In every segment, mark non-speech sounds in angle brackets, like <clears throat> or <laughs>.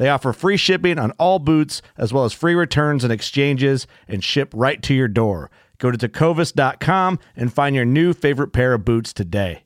They offer free shipping on all boots, as well as free returns and exchanges, and ship right to your door. Go to tecovas.com and find your new favorite pair of boots today.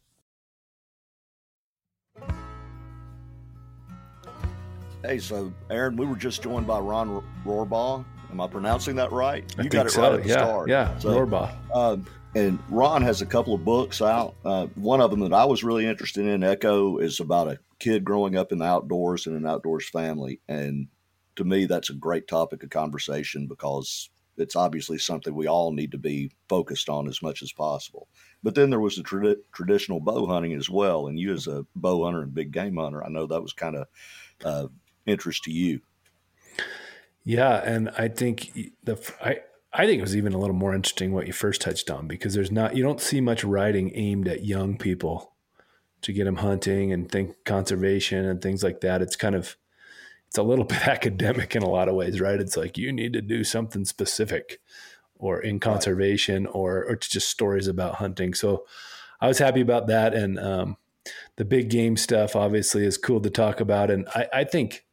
Hey, so Aaron, we were just joined by Ron Rohrbaugh. Am I pronouncing that right? I you think got it so. right at the yeah, start. Yeah, So, Rohrbaugh. Um, and Ron has a couple of books out. Uh, one of them that I was really interested in, Echo, is about a kid growing up in the outdoors in an outdoors family. And to me, that's a great topic of conversation because it's obviously something we all need to be focused on as much as possible. But then there was the tradi- traditional bow hunting as well. And you, as a bow hunter and big game hunter, I know that was kind of uh, interest to you. Yeah, and I think the I I think it was even a little more interesting what you first touched on because there's not you don't see much writing aimed at young people to get them hunting and think conservation and things like that. It's kind of it's a little <laughs> bit academic in a lot of ways, right? It's like you need to do something specific or in conservation or or it's just stories about hunting. So I was happy about that and um, the big game stuff obviously is cool to talk about and I, I think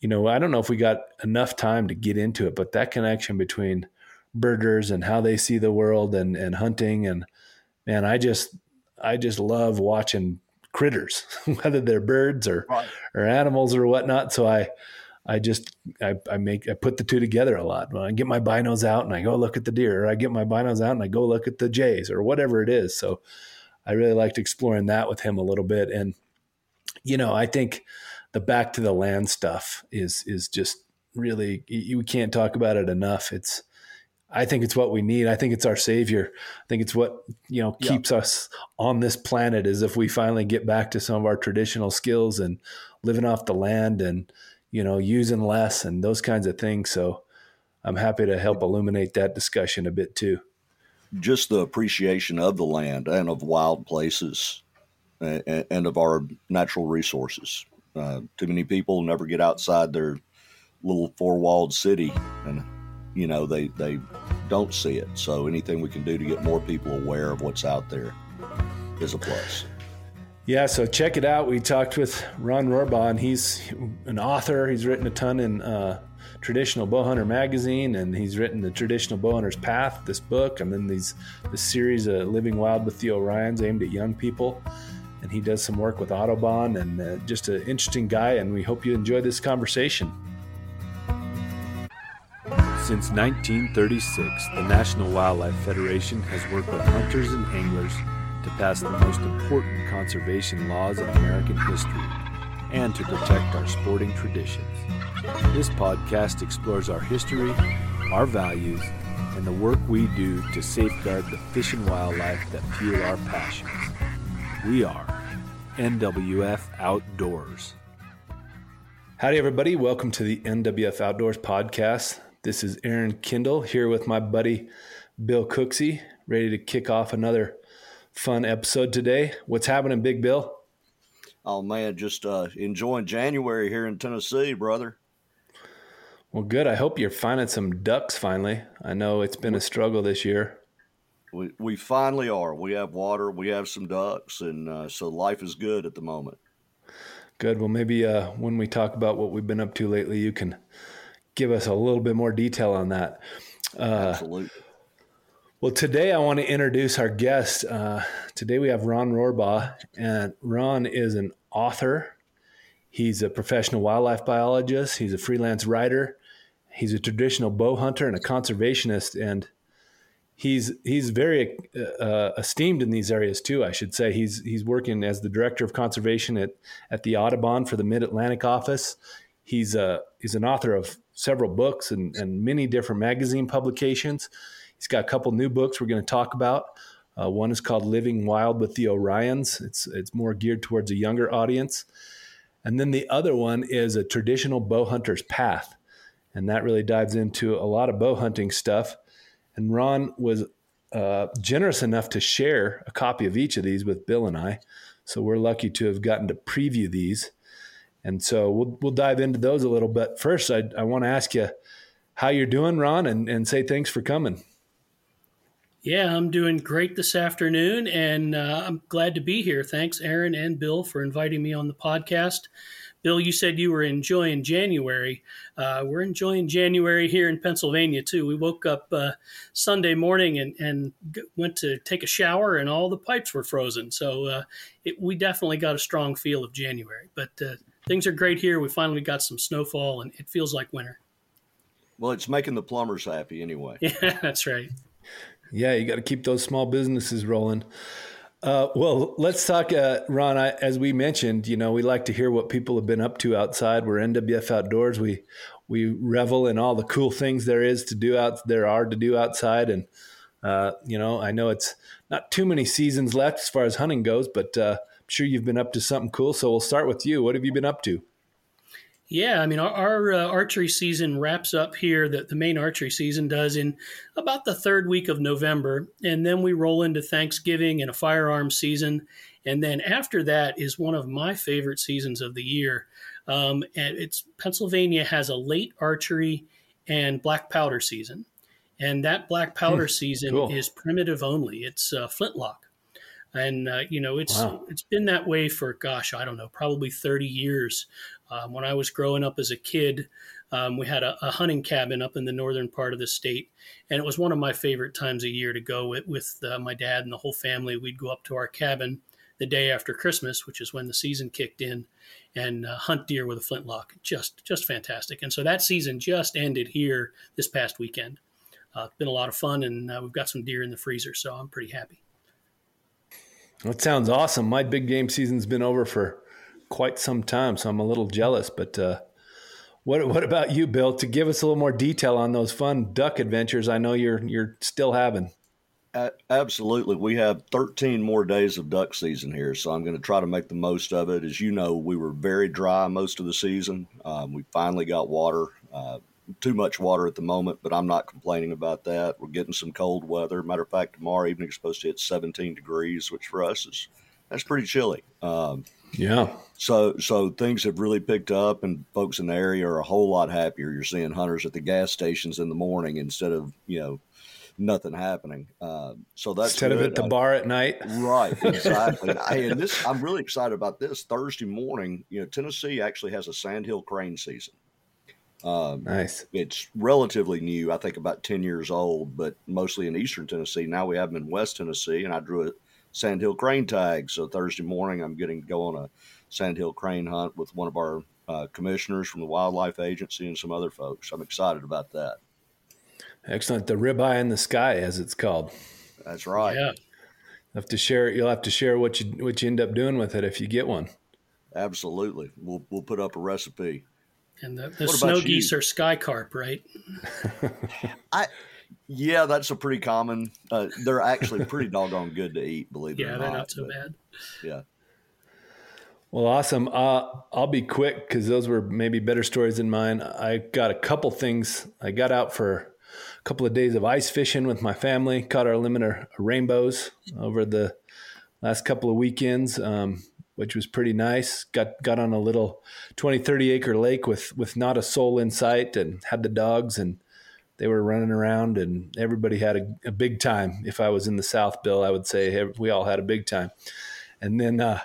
you know, I don't know if we got enough time to get into it, but that connection between birders and how they see the world and, and hunting and man, I just I just love watching critters, <laughs> whether they're birds or Right. or animals or whatnot. So I I just I, I make I put the two together a lot. When I get my binos out and I go look at the deer, or I get my binos out and I go look at the jays or whatever it is. So I really liked exploring that with him a little bit. And you know, I think the back to the land stuff is is just really you can't talk about it enough. It's I think it's what we need. I think it's our savior. I think it's what you know Yeah. keeps us on this planet. Is if we finally get back to some of our traditional skills and living off the land and you know using less and those kinds of things. So I'm happy to help illuminate that discussion a bit too. just the appreciation of the land and of wild places and, and of our natural resources. Uh, too many people never get outside their little four-walled city, and you know they they don't see it. So anything we can do to get more people aware of what's out there is a plus. Yeah, so check it out. We talked with Ron and he's an author. He's written a ton in uh, Traditional Bowhunter magazine, and he's written the Traditional Bowhunter's Path, this book, and then these this series of Living Wild with the Orions aimed at young people. And he does some work with Audubon, and uh, just an interesting guy. And we hope you enjoy this conversation. Since 1936, the National Wildlife Federation has worked with hunters and anglers to pass the most important conservation laws in American history and to protect our sporting traditions. This podcast explores our history, our values, and the work we do to safeguard the fish and wildlife that fuel our passions. We are NWF Outdoors. Howdy, everybody. Welcome to the NWF Outdoors podcast. This is Aaron Kindle here with my buddy Bill Cooksey, ready to kick off another fun episode today. What's happening, Big Bill? Oh man, just uh, enjoying January here in Tennessee, brother. Well, good. I hope you're finding some ducks finally. I know it's been a struggle this year. We, we finally are. We have water, we have some ducks, and uh, so life is good at the moment. Good. Well, maybe uh, when we talk about what we've been up to lately, you can give us a little bit more detail on that. Uh, Absolutely. Well, today I want to introduce our guest. Uh, today we have Ron Rohrbaugh, and Ron is an author. He's a professional wildlife biologist. He's a freelance writer. He's a traditional bow hunter and a conservationist, and he's he's very uh, uh, esteemed in these areas too. I should say he's he's working as the director of conservation at at the Audubon for the Mid Atlantic office. He's a uh, he's an author of several books and, and many different magazine publications. He's got a couple new books we're going to talk about. Uh, one is called Living Wild with the Orions. It's it's more geared towards a younger audience. And then the other one is a traditional bow hunter's path. And that really dives into a lot of bow hunting stuff. And Ron was uh, generous enough to share a copy of each of these with Bill and I. So we're lucky to have gotten to preview these. And so we'll, we'll dive into those a little bit. First, I, I want to ask you how you're doing, Ron, and, and say thanks for coming. Yeah, I'm doing great this afternoon, and uh, I'm glad to be here. Thanks, Aaron and Bill, for inviting me on the podcast. Bill, you said you were enjoying January. Uh, we're enjoying January here in Pennsylvania too. We woke up uh, Sunday morning and, and g- went to take a shower, and all the pipes were frozen. So uh, it, we definitely got a strong feel of January. But uh, things are great here. We finally got some snowfall, and it feels like winter. Well, it's making the plumbers happy anyway. <laughs> Yeah, that's right. Yeah, you got to keep those small businesses rolling. Uh, well, let's talk, uh, Ron. I, as we mentioned, you know, we like to hear what people have been up to outside. We're NWF Outdoors. We we revel in all the cool things there is to do out there are to do outside, and uh, you know, I know it's not too many seasons left as far as hunting goes, but uh, I'm sure you've been up to something cool. So we'll start with you. What have you been up to? Yeah, I mean, our, our uh, archery season wraps up here. The, the main archery season does in about the third week of November. And then we roll into Thanksgiving and a firearms season. And then after that is one of my favorite seasons of the year. Um, and it's Pennsylvania has a late archery and black powder season. And that black powder hmm, season cool. is primitive only, it's uh, flintlock and uh, you know it's wow. it's been that way for gosh I don't know probably 30 years um, when I was growing up as a kid, um, we had a, a, hunting cabin up in the northern part of the state, and it was one of my favorite times of year to go with, with uh, my dad and the whole family. We'd go up to our cabin the day after Christmas, which is when the season kicked in, and uh, hunt deer with a flintlock. Just just fantastic. And so that season just ended here this past weekend. Uh, it's been a lot of fun, and uh, we've got some deer in the freezer, so I'm pretty happy. That sounds awesome. My big game season's been over for quite some time, so I'm a little jealous. But uh, what what about you, Bill? To give us a little more detail on those fun duck adventures, I know you're you're still having. Uh, absolutely, we have 13 more days of duck season here, so I'm going to try to make the most of it. As you know, we were very dry most of the season. Um, we finally got water. Uh, too much water at the moment, but I'm not complaining about that. We're getting some cold weather. Matter of fact, tomorrow evening is supposed to hit 17 degrees, which for us is that's pretty chilly. Um, yeah. So so things have really picked up, and folks in the area are a whole lot happier. You're seeing hunters at the gas stations in the morning instead of you know nothing happening. Uh, so that's instead good. of at the I, bar at night. Right. <laughs> Exactly. hey, and this I'm really excited about this Thursday morning. You know, Tennessee actually has a sandhill crane season. Um, nice. It's relatively new. I think about ten years old, but mostly in eastern Tennessee. Now we have them in West Tennessee, and I drew a sandhill crane tag. So Thursday morning, I'm getting to go on a sandhill crane hunt with one of our uh, commissioners from the Wildlife Agency and some other folks. I'm excited about that. Excellent. The ribeye in the sky, as it's called. That's right. Yeah. You'll have to share. You'll have to share what you what you end up doing with it if you get one. Absolutely. We'll we'll put up a recipe. And the, the snow geese are sky carp, right? <laughs> I yeah, that's a pretty common. Uh, they're actually pretty <laughs> doggone good to eat. Believe it yeah, or not. Yeah, they're not so but, bad. Yeah. Well, awesome. Uh, I'll be quick because those were maybe better stories than mine. I got a couple things. I got out for a couple of days of ice fishing with my family. Caught our limit of rainbows over the last couple of weekends. Um, which was pretty nice. Got got on a little 20, 30 acre lake with with not a soul in sight, and had the dogs, and they were running around, and everybody had a, a big time. If I was in the South, Bill, I would say we all had a big time. And then uh,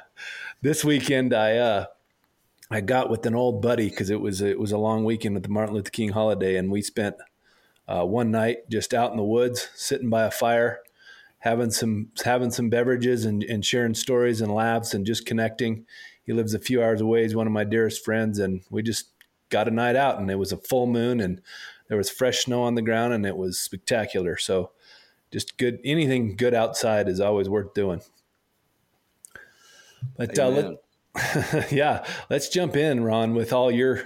this weekend, I uh, I got with an old buddy because it was it was a long weekend with the Martin Luther King holiday, and we spent uh, one night just out in the woods, sitting by a fire having some having some beverages and, and sharing stories and laughs and just connecting. He lives a few hours away. He's one of my dearest friends, and we just got a night out. And it was a full moon, and there was fresh snow on the ground, and it was spectacular. So, just good. Anything good outside is always worth doing. But uh, let, <laughs> yeah, let's jump in, Ron, with all your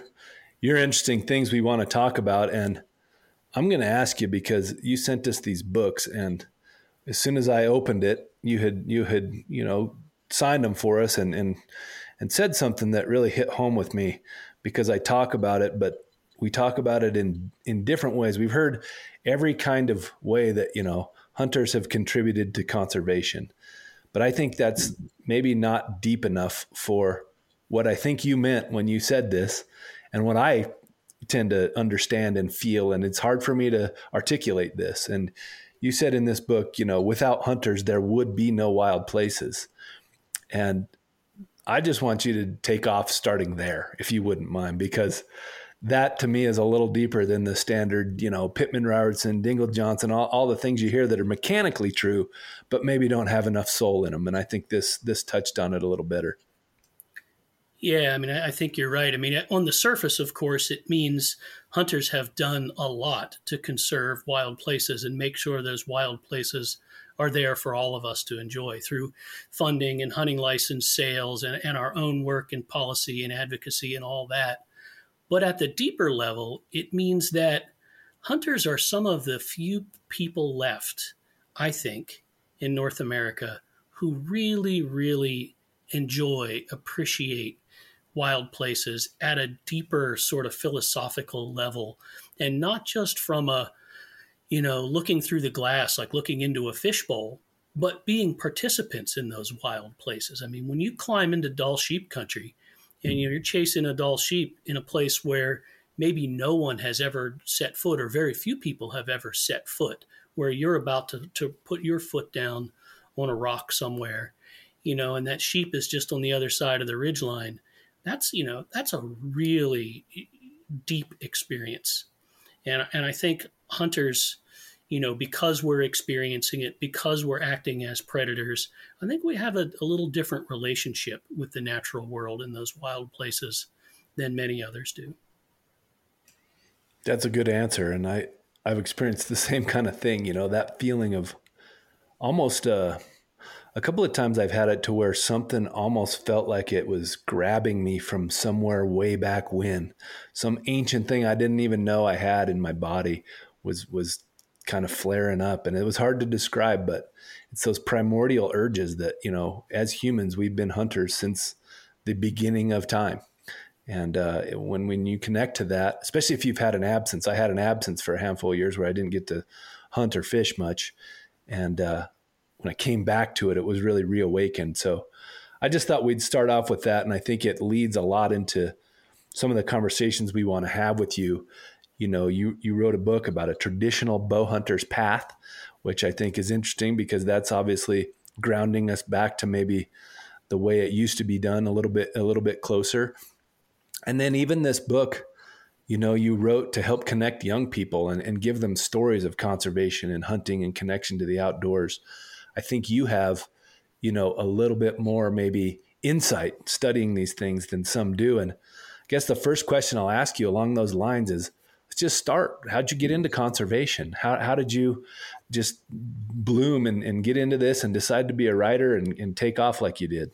your interesting things we want to talk about. And I'm going to ask you because you sent us these books, and as soon as I opened it, you had you had you know signed them for us and and and said something that really hit home with me because I talk about it, but we talk about it in in different ways. We've heard every kind of way that you know hunters have contributed to conservation, but I think that's maybe not deep enough for what I think you meant when you said this, and what I tend to understand and feel. And it's hard for me to articulate this. And you said in this book, you know, without hunters, there would be no wild places. And I just want you to take off starting there, if you wouldn't mind, because that to me is a little deeper than the standard, you know, Pittman Robertson, Dingell Johnson, all, all the things you hear that are mechanically true, but maybe don't have enough soul in them. And I think this this touched on it a little better. Yeah, I mean, I think you're right. I mean, uh, on the surface, of course, it means hunters have done a lot to conserve wild places and make sure those wild places are there for all of us to enjoy through funding and hunting license sales and, and our own work and policy and advocacy and all that. But at the deeper level, it means that hunters are some of the few people left, I think, in North America who really, really enjoy, appreciate, wild places at a deeper sort of philosophical level. And not just from a you know looking through the glass like looking into a fishbowl but being participants in those wild places. I mean when you climb into Dall sheep country and hmm. you're chasing a Dall sheep in a place where maybe no one has ever set foot or very few people have ever set foot where you're about to, to put your foot down on a rock somewhere you know and that sheep is just on the other side of the ridge line that's you know that's a really deep experience. And and i think hunters you know because we're experiencing it because we're acting as predators i think we have a, a little different relationship with the natural world in those wild places than many others do. That's a good answer and i i've experienced the <laughs> same kind of thing you know that feeling of almost uh a couple of times I've had it to where something almost felt like it was grabbing me from somewhere way back when. Some ancient thing I didn't even know I had in my body was was kind of flaring up and it was hard to describe but it's those primordial urges that, you know, as humans we've been hunters since the beginning of time. And uh, when when you connect to that, especially if you've had an absence, I had an absence for a handful of years where I didn't get to hunt or fish much, and uh, when I came back to it, it was really reawakened. So I just thought we'd start off with that. And I think it leads a lot into some of the conversations we want to have with you. You know, you, you wrote a book about a traditional bow hunter's path, which I think is interesting because that's obviously grounding us back to maybe the way it used to be done a little bit, a little bit closer. And then even this book, you know, you wrote to help connect young people and, and give them stories of conservation and hunting and connection to the outdoors. I think you have, you know, a little bit more maybe insight studying these things than some do. And I guess the first question I'll ask you along those lines is let's just start. How'd you get into conservation? How, how did you just bloom and, and get into this and decide to be a writer and, and take off like you did?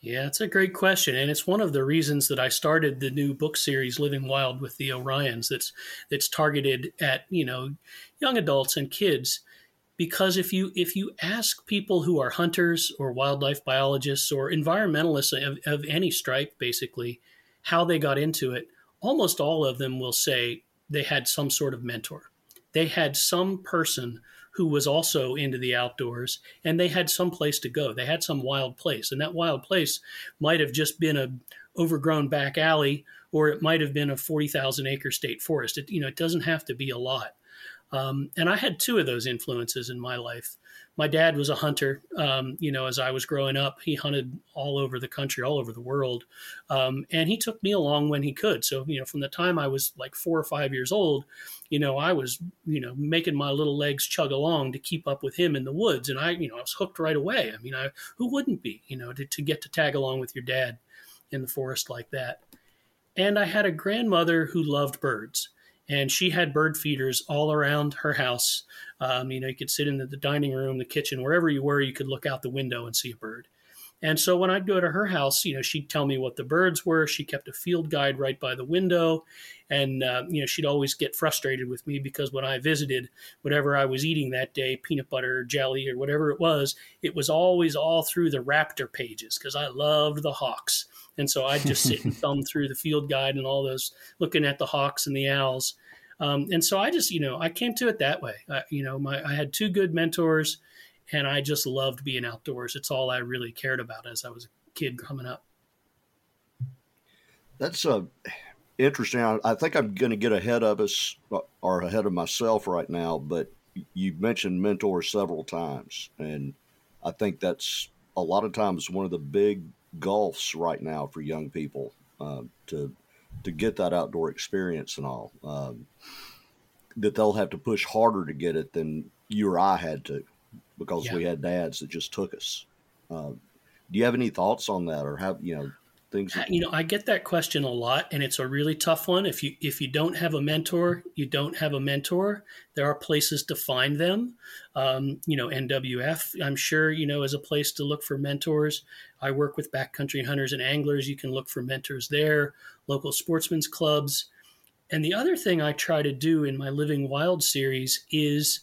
Yeah, it's a great question, and it's one of the reasons that I started the new book series, Living Wild with the Orions. That's that's targeted at you know young adults and kids because if you if you ask people who are hunters or wildlife biologists or environmentalists of, of any stripe basically how they got into it almost all of them will say they had some sort of mentor they had some person who was also into the outdoors and they had some place to go. They had some wild place. And that wild place might have just been a overgrown back alley or it might have been a 40,000 acre state forest. It, you know, it doesn't have to be a lot. Um, and I had two of those influences in my life. My dad was a hunter. Um, you know, as I was growing up, he hunted all over the country, all over the world, um, and he took me along when he could. So, you know, from the time I was like four or five years old, you know, I was, you know, making my little legs chug along to keep up with him in the woods, and I, you know, I was hooked right away. I mean, I who wouldn't be, you know, to, to get to tag along with your dad in the forest like that. And I had a grandmother who loved birds and she had bird feeders all around her house. Um, you know, you could sit in the, the, dining room, the kitchen, wherever you were, you could look out the window and see a bird. And so when I'd go to her house, you know, she'd tell me what the birds were. She kept a field guide right by the window. And, uh, you know, she'd always get frustrated with me because when I visited, whatever I was eating that day, peanut butter jelly or whatever it was, it was always all through the raptor pages because I loved the hawks. And so I'd just sit and <laughs> thumb through the field guide and all those, looking at the hawks and the owls. Um, and so I just, you know, I came to it that way. I, you know, my I had two good mentors, and I just loved being outdoors. It's all I really cared about as I was a kid coming up. That's uh, interesting. I, I think I'm going to get ahead of us or ahead of myself right now, but you mentioned mentors several times, and I think that's a lot of times one of the big gulfs right now for young people uh, to to get that outdoor experience and all. Um, that they'll have to push harder to get it than you or I had to because yeah. we had dads that just took us. Uh, do you have any thoughts on that, or have you know things? You know, I get that question a lot, and it's a really tough one. If you if you don't have a mentor, you don't have a mentor. There are places to find them. Um, you know, NWF, I'm sure you know is a place to look for mentors. I work with backcountry hunters and anglers. You can look for mentors there. Local sportsmen's clubs. And the other thing I try to do in my Living Wild series is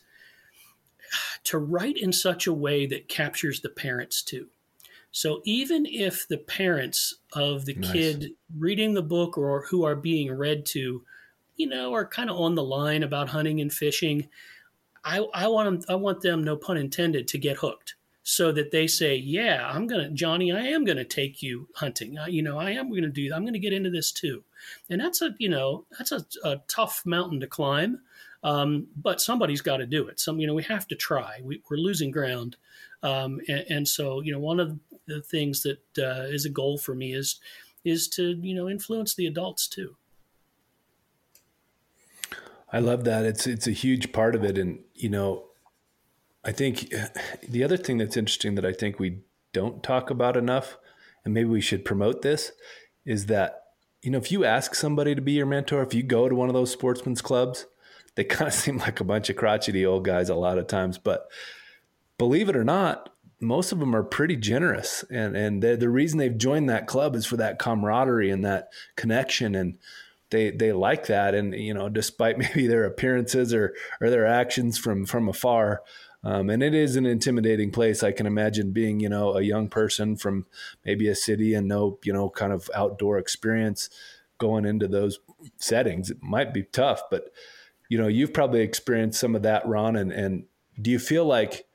to write in such a way that captures the parents too. So even if the parents of the nice. kid reading the book or who are being read to, you know, are kind of on the line about hunting and fishing, I, I want them, I want them, no pun intended, to get hooked so that they say, "Yeah, I'm gonna, Johnny, I am gonna take you hunting. I, you know, I am gonna do. I'm gonna get into this too." And that's a, you know, that's a, a tough mountain to climb, um, but somebody's got to do it. Some, you know, we have to try. We, are losing ground, um, and, and, so, you know, one of the things that uh, is a goal for me is is to, you know, influence the adults too. I love that. It's it's a huge part of it, and you know, I think <sighs> the other thing that's interesting that I think we don't talk about enough, and maybe we should promote this, is that you know if you ask somebody to be your mentor, if you go to one of those sportsmen's clubs, they <laughs> kind of seem like a bunch of crotchety old guys a lot of times, but believe it or not, most of them are pretty generous, and and the reason they've joined that club is for that camaraderie and that connection and they they like that and you know despite <laughs> maybe their appearances or or their actions from from afar um, and it is an intimidating place. I can imagine being, you know, a young person from maybe a city and no, you know, kind of outdoor experience going into those settings. It might be tough, but you know, you've probably experienced some of that, Ron. And and do you feel like,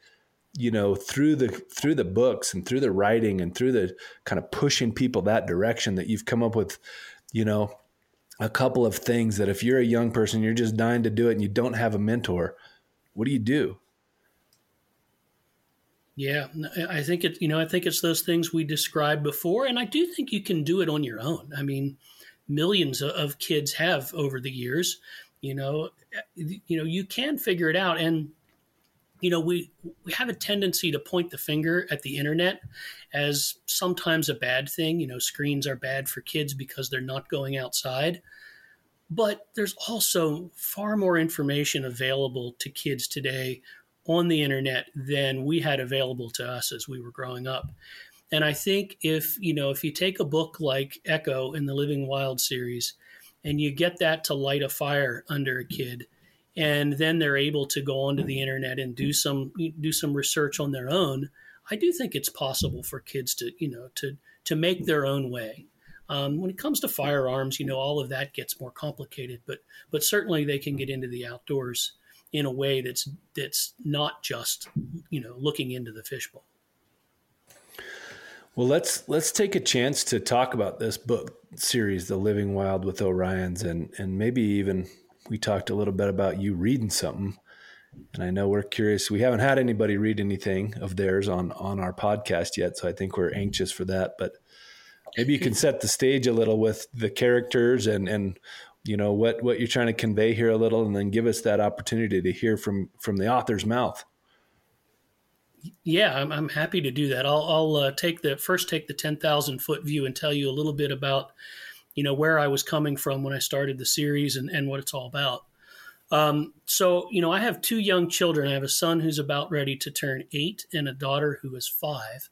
you know, through the through the books and through the writing and through the kind of pushing people that direction that you've come up with, you know, a couple of things that if you're a young person, you're just dying to do it and you don't have a mentor, what do you do? Yeah, I think it. You know, I think it's those things we described before, and I do think you can do it on your own. I mean, millions of kids have over the years. You know, eh, you know, you can figure it out, and you know, we we have a tendency to point the finger at the internet as sometimes a bad thing. You know, screens are bad for kids because they're not going outside. But there's also far more information available to kids today on the internet than we had available to us as we were growing up. And I think if, you know, if you take a book like Echo in the Living Wild series and you get that to light a fire under a kid, and then they're able to go onto the internet and do some do some research on their own, I do think it's possible for kids to, you know, to to make their own way. Um, when it comes to firearms, you know, all of that gets more complicated, but but certainly they can get into the outdoors in a way that's that's not just you know looking into the fishbowl. Well, let's let's take a chance to talk about this book series, The Living Wild with Orion's, and and maybe even we talked a little bit about you reading something. And I know we're curious. We haven't had anybody read anything of theirs on on our podcast yet, so I think we're anxious for that. But maybe you can set the stage a little with the characters and and you know what what you're trying to convey here a little, and then give us that opportunity to hear from from the author's mouth. Yeah, I'm, I'm happy to do that. I'll, I'll uh, take the first take the ten thousand foot view and tell you a little bit about, you know, where I was coming from when I started the series and, and what it's all about. Um, so, you know, I have two young children. I have a son who's about ready to turn eight and a daughter who is five.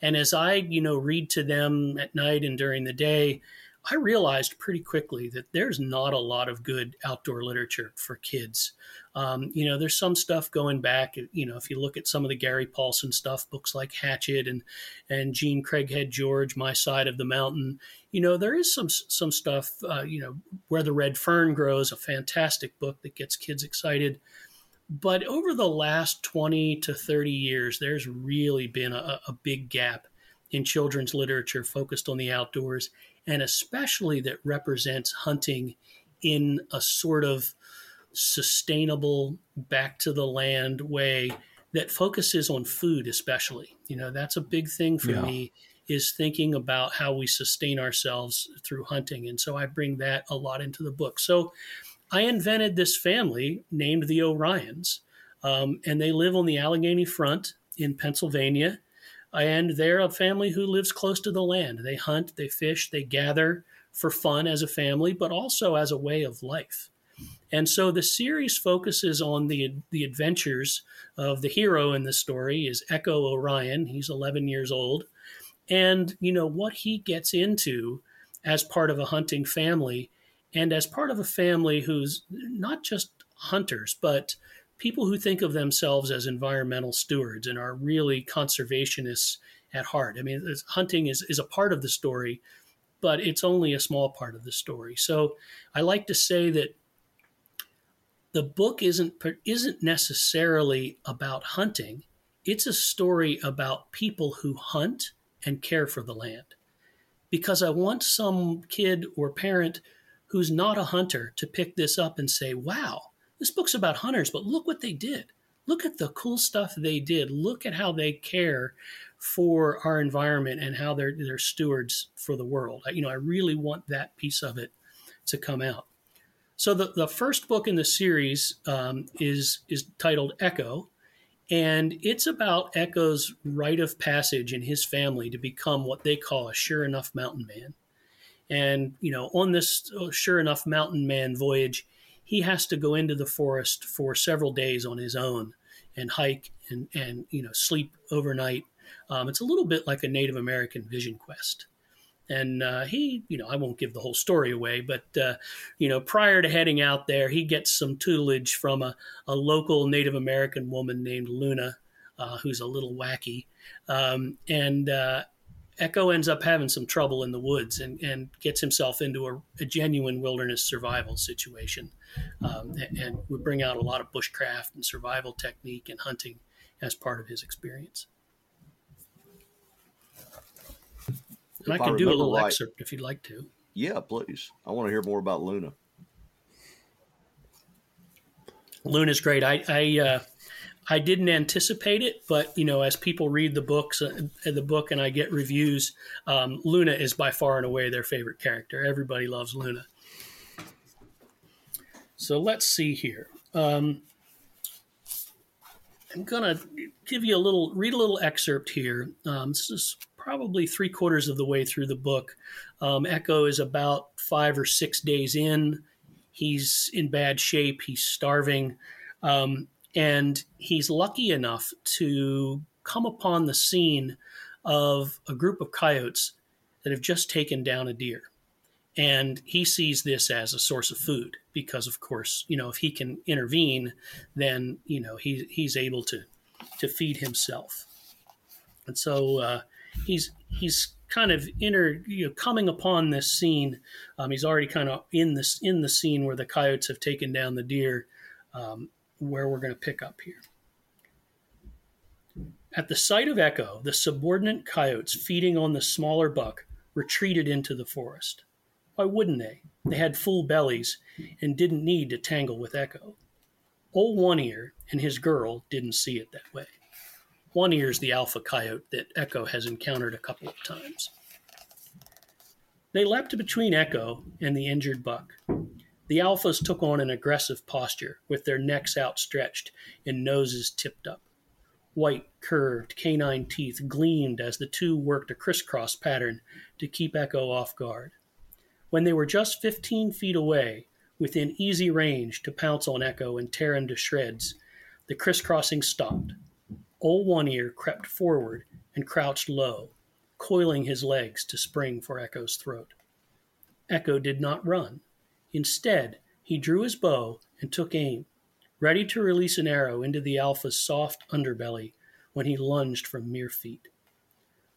And as I, you know, read to them at night and during the day, I realized pretty quickly that there's not a lot of good outdoor literature for kids. Um, you know, there's some stuff going back. You know, if you look at some of the Gary Paulsen stuff, books like Hatchet and and Jean Craighead George, My Side of the Mountain. You know, there is some some stuff. Uh, you know, Where the Red Fern Grows, a fantastic book that gets kids excited. But over the last 20 to 30 years, there's really been a, a big gap in children's literature focused on the outdoors and especially that represents hunting in a sort of sustainable, back to the land way that focuses on food, especially. You know, that's a big thing for yeah. me is thinking about how we sustain ourselves through hunting. And so I bring that a lot into the book. So I invented this family named the Orions, um, and they live on the Allegheny Front in Pennsylvania and they're a family who lives close to the land. They hunt, they fish, they gather for fun as a family, but also as a way of life. And so the series focuses on the the adventures of the hero in the story is Echo Orion. He's 11 years old, and you know what he gets into as part of a hunting family, and as part of a family who's not just hunters, but people who think of themselves as environmental stewards and are really conservationists at heart. I mean, hunting is, is a part of the story, but it's only a small part of the story. So I like to say that the book isn't isn't necessarily about hunting. It's a story about people who hunt and care for the land. Because I want some kid or parent who's not a hunter to pick this up and say, "Wow, this book's about hunters, but look what they did. Look at the cool stuff they did. Look at how they care for our environment and how they're they're stewards for the world. You know, I really want that piece of it to come out. So the, the first book in the series um, is is titled Echo, and it's about Echo's rite of passage in his family to become what they call a sure enough mountain man. And you know, on this uh, sure enough mountain man voyage, he has to go into the forest for several days on his own and hike and, and you know sleep overnight. Um, it's a little bit like a Native American vision quest. And uh, he, you know, I won't give the whole story away, but, uh, you know, prior to heading out there, he gets some tutelage from a, a local Native American woman named Luna, uh, who's a little wacky. Um, and uh, Echo ends up having some trouble in the woods and, and gets himself into a, a genuine wilderness survival situation. Um, and, and would bring out a lot of bushcraft and survival technique and hunting as part of his experience. And I can do a little right, excerpt if you'd like to. Yeah, please. I want to hear more about Luna. Luna's great. I, I uh, I didn't anticipate it, but you know, as people read the books, uh, the book, and I get reviews, um, Luna is by far and away their favorite character. Everybody loves Luna. So let's see here. Um, I'm gonna give you a little, read a little excerpt here. Um, this is probably three quarters of the way through the book. Um, Echo is about five or six days in. He's in bad shape. He's starving. Um, and he's lucky enough to come upon the scene of a group of coyotes that have just taken down a deer. And he sees this as a source of food because, of course, you know, if he can intervene, then, you know, he, he's able to, to feed himself. And so uh, he's, he's kind of inner, you know, coming upon this scene. Um, he's already kind of in this, in the scene where the coyotes have taken down the deer. Um, where we're going to pick up here. At the sight of Echo, the subordinate coyotes feeding on the smaller buck retreated into the forest. Why wouldn't they? They had full bellies and didn't need to tangle with Echo. Old One Ear and his girl didn't see it that way. One Ear's the alpha coyote that Echo has encountered a couple of times. They leapt between Echo and the injured buck. The alphas took on an aggressive posture, with their necks outstretched and noses tipped up. White, curved canine teeth gleamed as the two worked a crisscross pattern to keep Echo off guard. When they were just 15 feet away, within easy range to pounce on Echo and tear him to shreds, the crisscrossing stopped. Old One Ear crept forward and crouched low, coiling his legs to spring for Echo's throat. Echo did not run. Instead, he drew his bow and took aim, ready to release an arrow into the alpha's soft underbelly when he lunged from mere feet.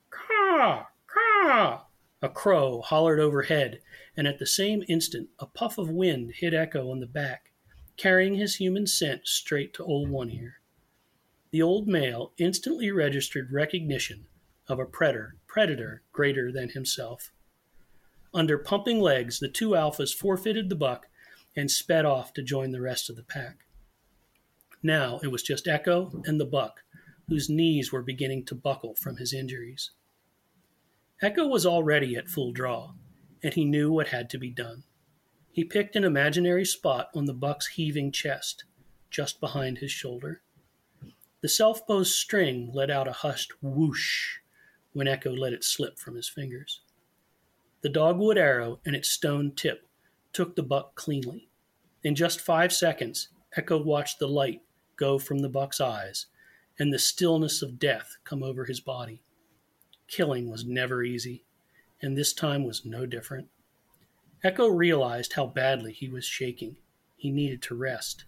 Caw! Caw! A crow hollered overhead, and at the same instant a puff of wind hit Echo on the back, carrying his human scent straight to Old One Ear. The old male instantly registered recognition of a predator, predator greater than himself. Under pumping legs, the two alphas forfeited the buck and sped off to join the rest of the pack. Now it was just Echo and the buck, whose knees were beginning to buckle from his injuries. Echo was already at full draw, and he knew what had to be done. He picked an imaginary spot on the buck's heaving chest, just behind his shoulder. The selfbow's string let out a hushed whoosh when Echo let it slip from his fingers. The dogwood arrow and its stone tip took the buck cleanly. In just five seconds, Echo watched the light go from the buck's eyes and the stillness of death come over his body. Killing was never easy, and this time was no different. Echo realized how badly he was shaking. He needed to rest.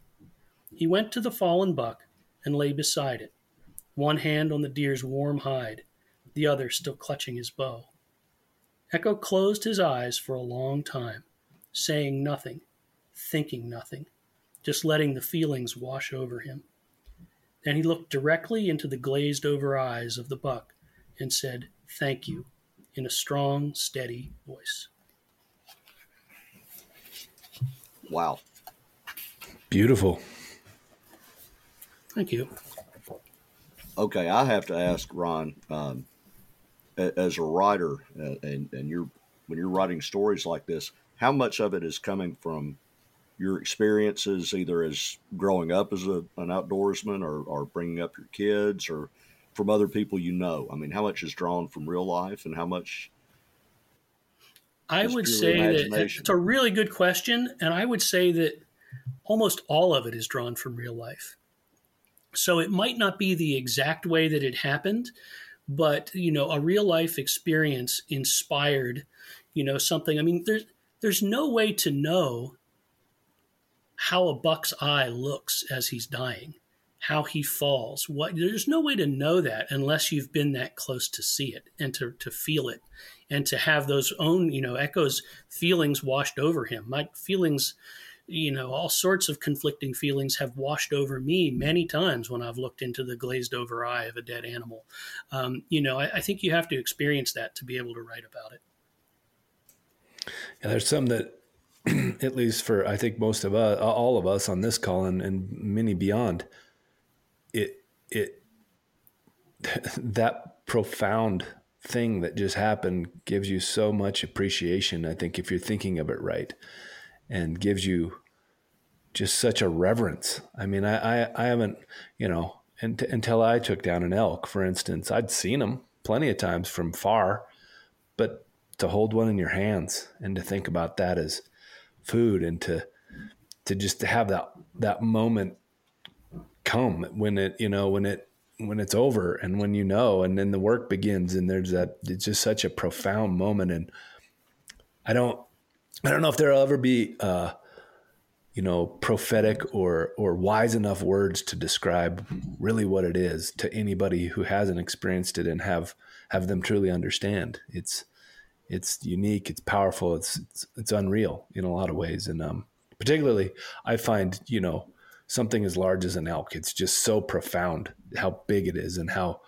He went to the fallen buck and lay beside it, one hand on the deer's warm hide, the other still clutching his bow. Echo closed his eyes for a long time, saying nothing, thinking nothing, just letting the feelings wash over him. Then he looked directly into the glazed over eyes of the buck and said, Thank you, in a strong, steady voice. Wow. Beautiful. Thank you. Okay, I have to ask Ron, um, as a writer, uh, and and you're when you're writing stories like this, how much of it is coming from your experiences, either as growing up as a, an outdoorsman, or, or bringing up your kids, or from other people you know? I mean, how much is drawn from real life, and how much? I would say that it's a really good question, and I would say that almost all of it is drawn from real life. So it might not be the exact way that it happened, but you know a real life experience inspired you know something i mean there's there's no way to know how a buck's eye looks as he's dying how he falls what there's no way to know that unless you've been that close to see it and to, to feel it and to have those own you know echoes feelings washed over him my feelings you know, all sorts of conflicting feelings have washed over me many times when I've looked into the glazed over eye of a dead animal. Um, you know, I, I, think you have to experience that to be able to write about it. Yeah, there's some that, <clears throat> at least for I think most of us, all of us on this call and, and many beyond, it it <laughs> that profound thing that just happened gives you so much appreciation. I think if you're thinking of it right and gives you just such a reverence. I mean, I, I, I haven't, you know, until I took down an elk, for instance, I'd seen them plenty of times from far, but to hold one in your hands and to think about that as food and to, to just to have that, that moment come when it, you know, when it, when it's over and when you know, and then the work begins and there's that, it's just such a profound moment. And I don't, I don't know if there'll ever be, uh, you know, prophetic or or wise enough words to describe really what it is to anybody who hasn't experienced it and have have them truly understand. It's it's unique, it's powerful, it's it's, it's unreal in a lot of ways, and um, particularly I find you know something as large as an elk. It's just so profound how big it is and how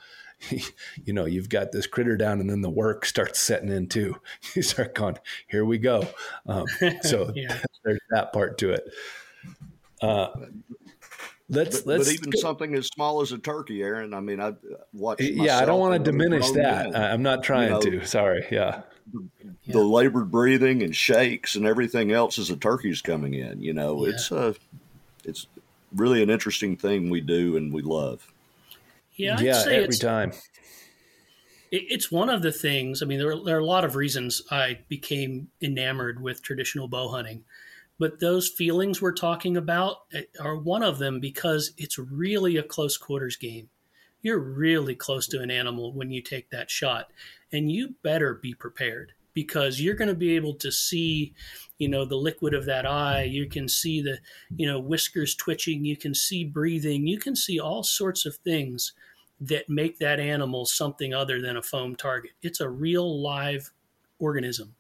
<laughs> you know you've got this critter down and then the work <laughs> starts setting in too <laughs> you start going here we go um, so yeah. there's that part to it uh, let's but, let's but even go. something as small as a turkey aaron i mean i watched yeah i don't want to diminish that men. i'm not trying you know, to sorry yeah the labored breathing and shakes and everything else as the turkey's coming in you know yeah. it's uh it's really an interesting thing we do and we love yeah, I'd yeah, every time. it's one of the things. I mean, there are, there are a lot of reasons I became enamored with traditional bow hunting, but those feelings we're talking about eh, are one of them because it's really a close quarters game. You're really close to an animal when you take that shot, and you better be prepared because you're going to be able to see you know the liquid of that eye. You can see the you know whiskers twitching. You can see breathing. You can see all sorts of things that make that animal something other than a foam target. It's a real live organism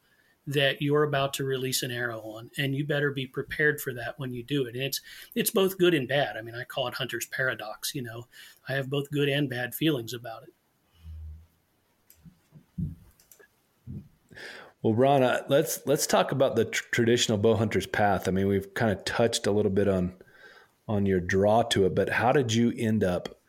that you're about to release an arrow on and you better be prepared for that when you do it. And it's it's both good and bad. I mean i call it hunter's paradox you know. I have both good and bad feelings about it well ron uh, let's let's talk about the tr- traditional bow hunter's path. I mean we've kind of touched a little bit on on your draw to it but how did you end up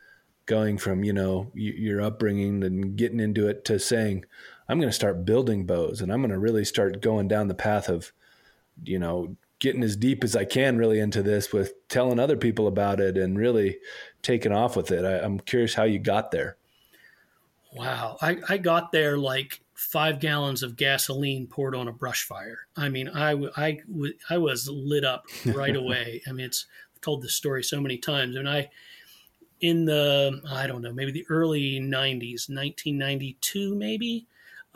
going from you know your upbringing and getting into it to saying i'm going to start building bows and i'm going to really start going down the path of you know getting as deep as i can really into this with telling other people about it and really taking off with it I, am curious how you got there. Wow. I, I got there like five gallons of gasoline poured on a brush fire. I mean i, I, I was lit up right <laughs> away. I mean it's I've told this story so many times. And i in the I don't know maybe the early 90s 1992 maybe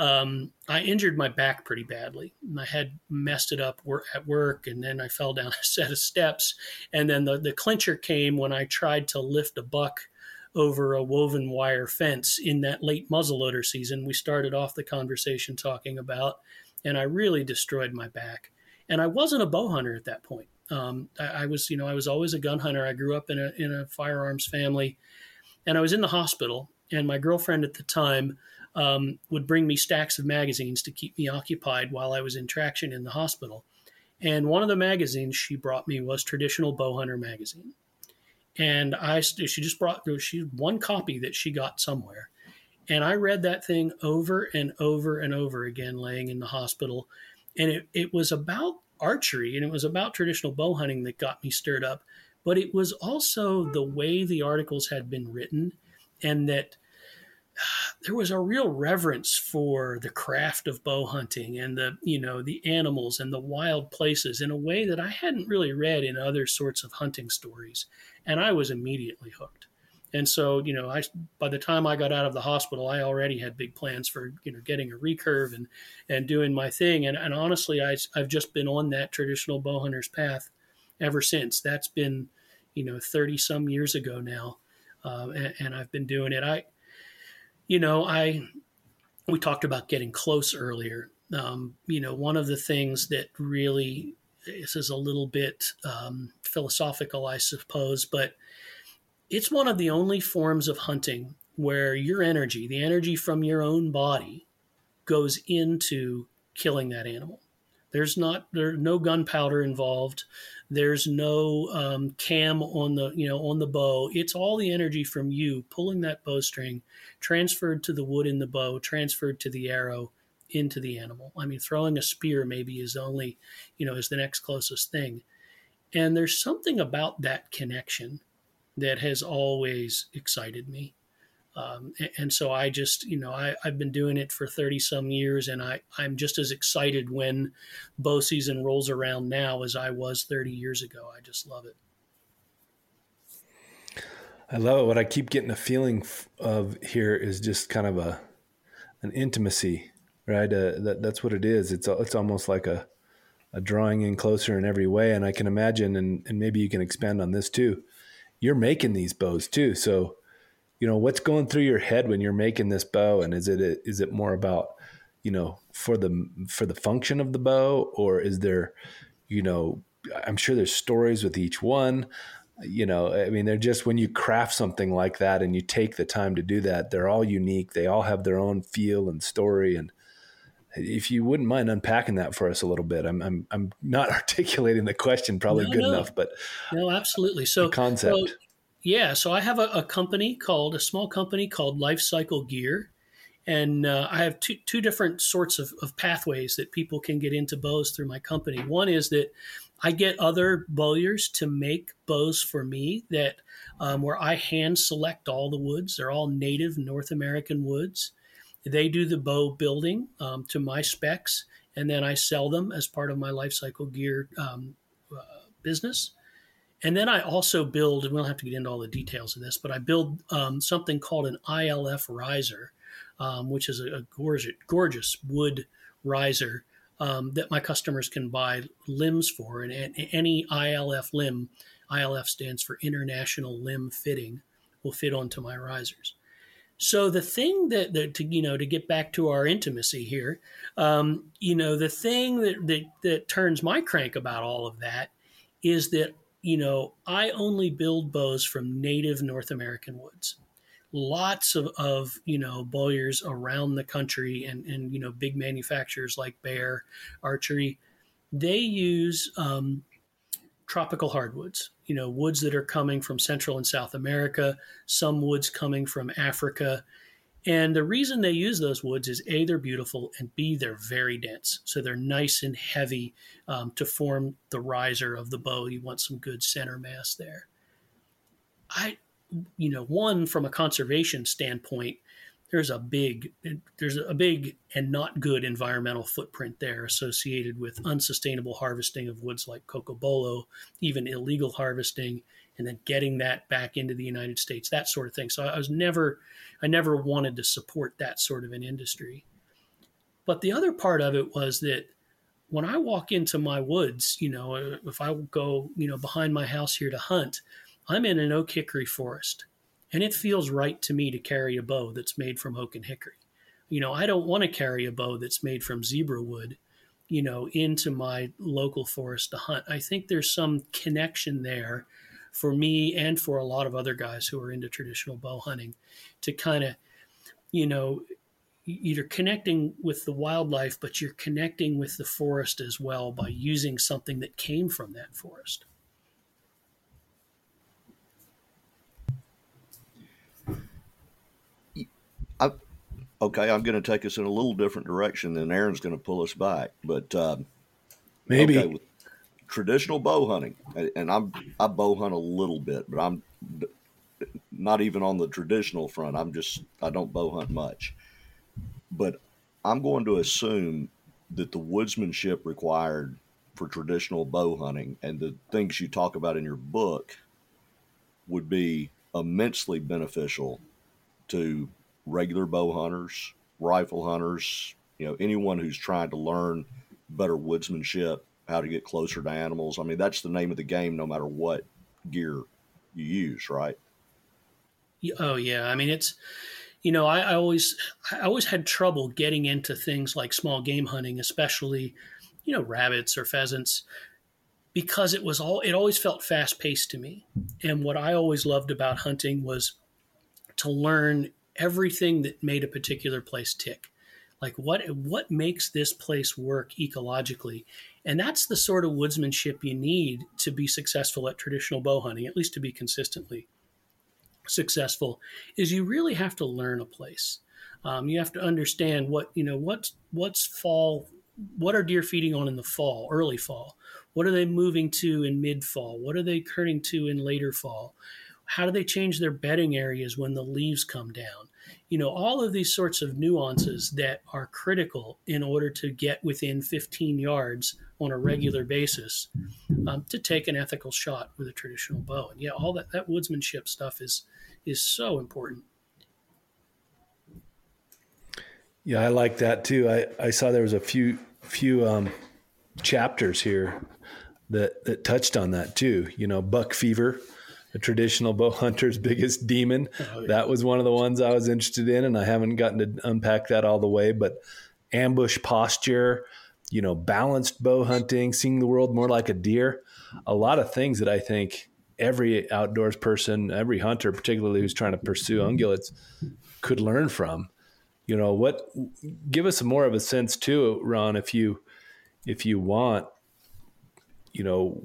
um, I injured my back pretty badly. I had messed it up at work and then I fell down <laughs> a set of steps. And then the, the clincher came when I tried to lift a buck over a woven wire fence in that late muzzleloader season we started off the conversation talking about and I really destroyed my back and I wasn't a bow hunter at that point um, I, I, was, you know, I was always a gun hunter. I grew up in a in a firearms family, and I was in the hospital. And my girlfriend at the time um, would bring me stacks of magazines to keep me occupied while I was in traction in the hospital. And one of the magazines she brought me was Traditional Bowhunter magazine. And I, she just brought she one copy that she got somewhere, and I read that thing over and over and over again, laying in the hospital. And it, it was about archery and it was about traditional bow hunting that got me stirred up, but it was also the way the articles had been written and that there was a real reverence for the craft of bow hunting and the you know the animals and the wild places in a way that I hadn't really read in other sorts of hunting stories and I was immediately hooked. And so, you know, I by the time I got out of the hospital, I already had big plans for you know getting a recurve and and doing my thing. And, and honestly, I, I've just been on that traditional bow hunter's path ever since. That's been you know thirty some years ago now, uh, and, and I've been doing it. I, you know, I we talked about getting close earlier. Um, you know, one of the things that really this is a little bit um, philosophical, I suppose, but it's one of the only forms of hunting where your energy, the energy from your own body, goes into killing that animal. There's not there's no gunpowder involved. There's no um, cam on the you know on the bow. It's all the energy from you pulling that bowstring, transferred to the wood in the bow, transferred to the arrow, into the animal. I mean, throwing a spear maybe is only you know is the next closest thing. And there's something about that connection that has always excited me. Um, and, and, so I just, you know, I, have been doing it for 30 some years and I, I'm just as excited when bow season rolls around now as I was 30 years ago. I just love it. I love it. What I keep getting a feeling of here is just kind of a, an intimacy, right? Uh, that, that's what it is. It's, it's almost like a, a drawing in closer in every way. And I can imagine, and, and maybe you can expand on this too you're making these bows too. So, you know, what's going through your head when you're making this bow, and is it is it more about you know for the for the function of the bow, or is there, you know, I'm sure there's stories with each one. you know, I mean, they're just when you craft something like that and you take the time to do that, they're all unique. They all have their own feel and story. And if you wouldn't mind unpacking that for us a little bit, I'm I'm I'm not <laughs> articulating the question probably no, good no. enough, but no, absolutely. So concept. So, yeah, so I have a, a, company called a small company called Life Cycle Gear, and uh, I have two two different sorts of, of pathways that people can get into bows through my company. One is that I get other bowyers to make bows for me that um, where I hand select all the woods. They're all native North American woods. They do the bow building um, to my specs, and then I sell them as part of my life cycle gear um, uh, business. And then I also build, and we don't have to get into all the details of this, but I build um, something called an ILF riser, um, which is a, a gorgeous, gorgeous wood riser um, that my customers can buy limbs for. And, and any ILF limb, ILF stands for International Limb Fitting, will fit onto my risers. So the thing that, that to, you know to get back to our intimacy here, um, you know the thing that, that that turns my crank about all of that is that you know I only build bows from native North American woods lots of, of you know bowyers around the country and and you know big manufacturers like Bear Archery, they use um, tropical hardwoods. You know woods that are coming from Central and South America, some woods coming from Africa. And the reason they use those woods is A, they're beautiful, and B, they're very dense. So they're nice and heavy um, to form the riser of the bow. You want some good center mass there. I, you know, one from a conservation standpoint, there's a big there's a big and not good environmental footprint there associated with unsustainable harvesting of woods like cocobolo, even illegal harvesting, and then getting that back into the United States, that sort of thing. So I was never I never wanted to support that sort of an industry. But the other part of it was that when I walk into my woods, you know, if I go, you know, behind my house here to hunt, I'm in an oak hickory forest, and it feels right to me to carry a bow that's made from oak and hickory. You know, I don't want to carry a bow that's made from zebra wood, you know, into my local forest to hunt. I think there's some connection there for me and for a lot of other guys who are into traditional bow hunting to kind of, you know, you're connecting with the wildlife, but you're connecting with the forest as well by using something that came from that forest. I, okay, I'm going to take us in a little different direction than Aaron's going to pull us back, but um, maybe okay, traditional bow hunting, and I'm I bow hunt a little bit, but I'm not even on the traditional front. I'm just I don't bow hunt much, but I'm going to assume that the woodsmanship required for traditional bow hunting and the things you talk about in your book would be immensely beneficial to regular bow hunters, rifle hunters, you know, anyone who's trying to learn better woodsmanship, how to get closer to animals. I mean, that's the name of the game no matter what gear you use, right? Oh yeah. I mean, it's, you know, I, I always, I always had trouble getting into things like small game hunting, especially, you know, rabbits or pheasants, because it was all, it always felt fast paced to me. And what I always loved about hunting was to learn everything that made a particular place tick. Like what what makes this place work ecologically? And that's the sort of woodsmanship you need to be successful at traditional bow hunting, at least to be consistently successful, is you really have to learn a place. Um, you have to understand what you know what's what's fall what are deer feeding on in the fall early fall what are they moving to in mid fall what are they turning to in later fall how do they change their bedding areas when the leaves come down? You know, all of these sorts of nuances that are critical in order to get within 15 yards on a regular basis um, to take an ethical shot with a traditional bow. And yeah, all that, that woodsmanship stuff is is so important. Yeah, I like that too. I, I saw there was a few few um, chapters here that that touched on that too. You know, buck fever a traditional bow hunter's <laughs> biggest demon. Oh, yeah. That was one of the ones I was interested in, and I haven't gotten to unpack that all the way. But ambush posture, you know, balanced bow hunting, seeing the world more like a deer, a lot of things that I think every outdoors person, every hunter, particularly who's trying to pursue ungulates, could learn from. You know what? Give us more of a sense too, Ron, if you if you want. You know,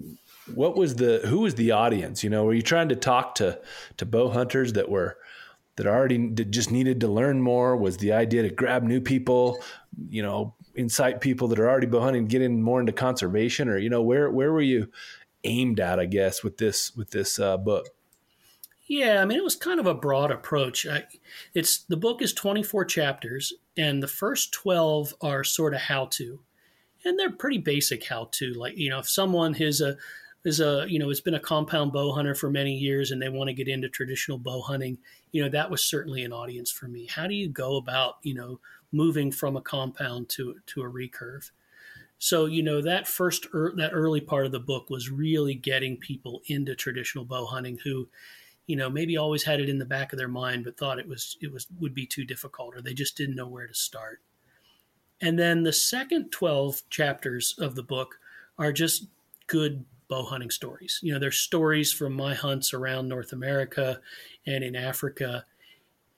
what was the who was the audience? You know, were you trying to talk to to bow hunters that were that already that just needed to learn more? Was the idea to grab new people? You know, incite people that are already bow hunting, get in more into conservation, or you know, where where were you aimed at? I guess with this with this uh, book. Yeah, I mean, it was kind of a broad approach. I, it's the book is 24 chapters, and the first 12 are sort of how to, and they're pretty basic how to. Like, you know, if someone is a is a you know has been a compound bow hunter for many years and they want to get into traditional bow hunting, you know, that was certainly an audience for me. How do you go about you know moving from a compound to to a recurve? So you know that first er, that early part of the book was really getting people into traditional bow hunting who you know maybe always had it in the back of their mind but thought it was it was would be too difficult or they just didn't know where to start and then the second 12 chapters of the book are just good bow hunting stories. You know there's stories from my hunts around north america and in africa.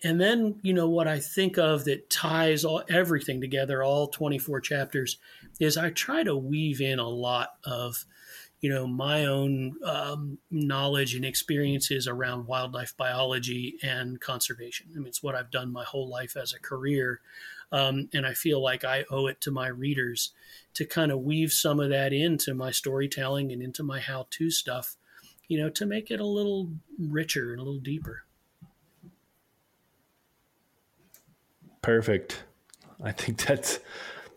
And then you know what i think of that ties all everything together all 24 chapters is i try to weave in a lot of you know my own um, knowledge and experiences around wildlife biology and conservation. I mean, it's what I've done my whole life as a career, um, and I feel like I owe it to my readers to kind of weave some of that into my storytelling and into my how-to stuff, you know, to make it a little richer and a little deeper. Perfect. I think <laughs> that's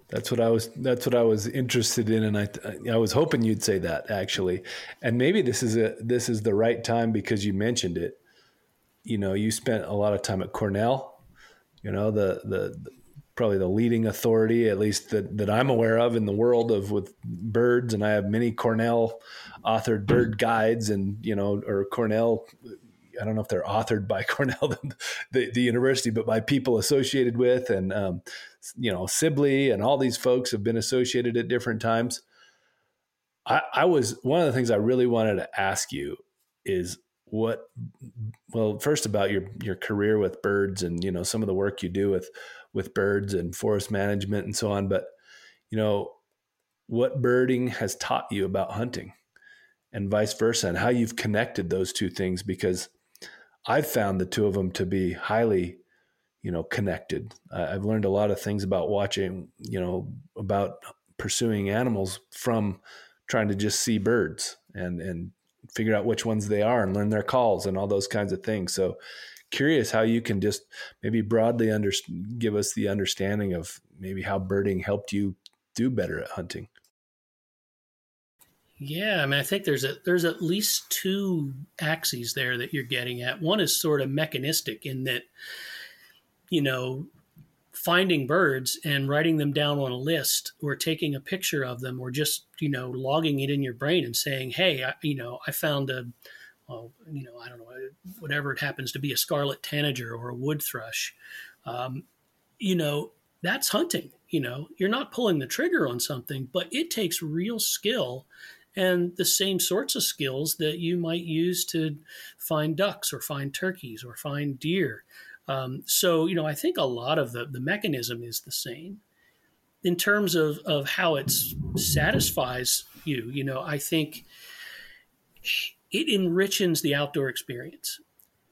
that's what I was. That's what I was interested in, and I I was hoping you'd say that actually. And maybe this is a this is the right time because you mentioned it. You know, you spent a lot of time at Cornell. You know, the, the probably the leading authority, at least that that I'm aware of in the world of with birds, and I have many Cornell authored bird guides, and you know, or Cornell I don't know if they're authored by <laughs> Cornell, the, the university, but by people associated with, and um, you know, Sibley and all these folks have been associated at different times. I, I was one of the things I really wanted to ask you is what well first about your your career with birds and you know some of the work you do with with birds and forest management and so on but you know what birding has taught you about hunting and vice versa and how you've connected those two things because I've found the two of them to be highly, you know, connected. I've learned a lot of things about watching, you know, about pursuing animals from trying to just see birds and and figure out which ones they are and learn their calls and all those kinds of things. So curious how you can just maybe broadly under, give us the understanding of maybe how birding helped you do better at hunting. Yeah, I mean, I think there's a there's at least two axes there that you're getting at. One is sort of mechanistic in that, you know, finding birds and writing them down on a list, or taking a picture of them, or just you know logging it in your brain and saying, "Hey, I, you know, I found a, well, you know, I don't know, whatever it happens to be, a scarlet tanager or a wood thrush." Um, you know, that's hunting. You know, you're not pulling the trigger on something, but it takes real skill and the same sorts of skills that you might use to find ducks or find turkeys or find deer. Um, so, you know, I think a lot of the, the mechanism is the same. In terms of, of how it satisfies you, you know, I think it enriches the outdoor experience.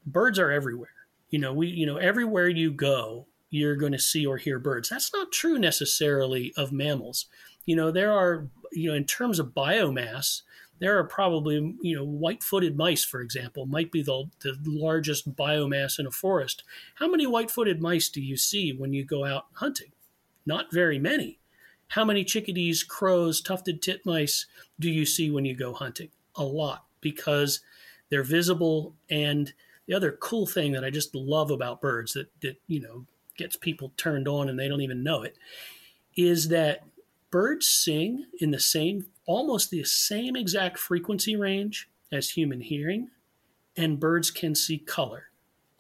Birds are everywhere. You know, we, you know, everywhere you go, you're going to see or hear birds. That's not true necessarily of mammals. You know, there are you know, in terms of biomass, there are probably, you know, white footed mice, for example, might be the, the largest biomass in a forest. How many white footed mice do you see when you go out hunting? Not very many. How many chickadees, crows, tufted titmice do you see when you go hunting? A lot because they're visible. And the other cool thing that I just love about birds that, that you know, gets people turned on and they don't even know it is that birds sing in the same, almost the same exact frequency range as human hearing, and birds can see color,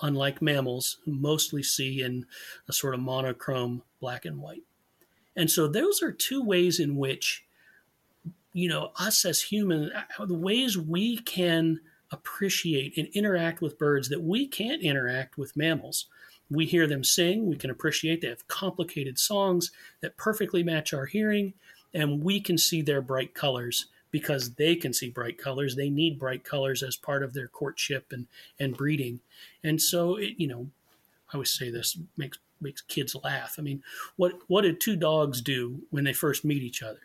unlike mammals who mostly see in a sort of monochrome black and white. And so those are two ways in which, you know, us as human, uh, uh, the ways we can appreciate and interact with birds that we can't interact with mammals. We hear them sing, we can appreciate they have complicated songs that perfectly match our hearing, and we can see their bright colors because they can see bright colors. They need bright colors as part of their courtship and, and breeding. And so, it, you know, I always say this makes makes kids laugh. I mean, what what did two dogs do when they first meet each other?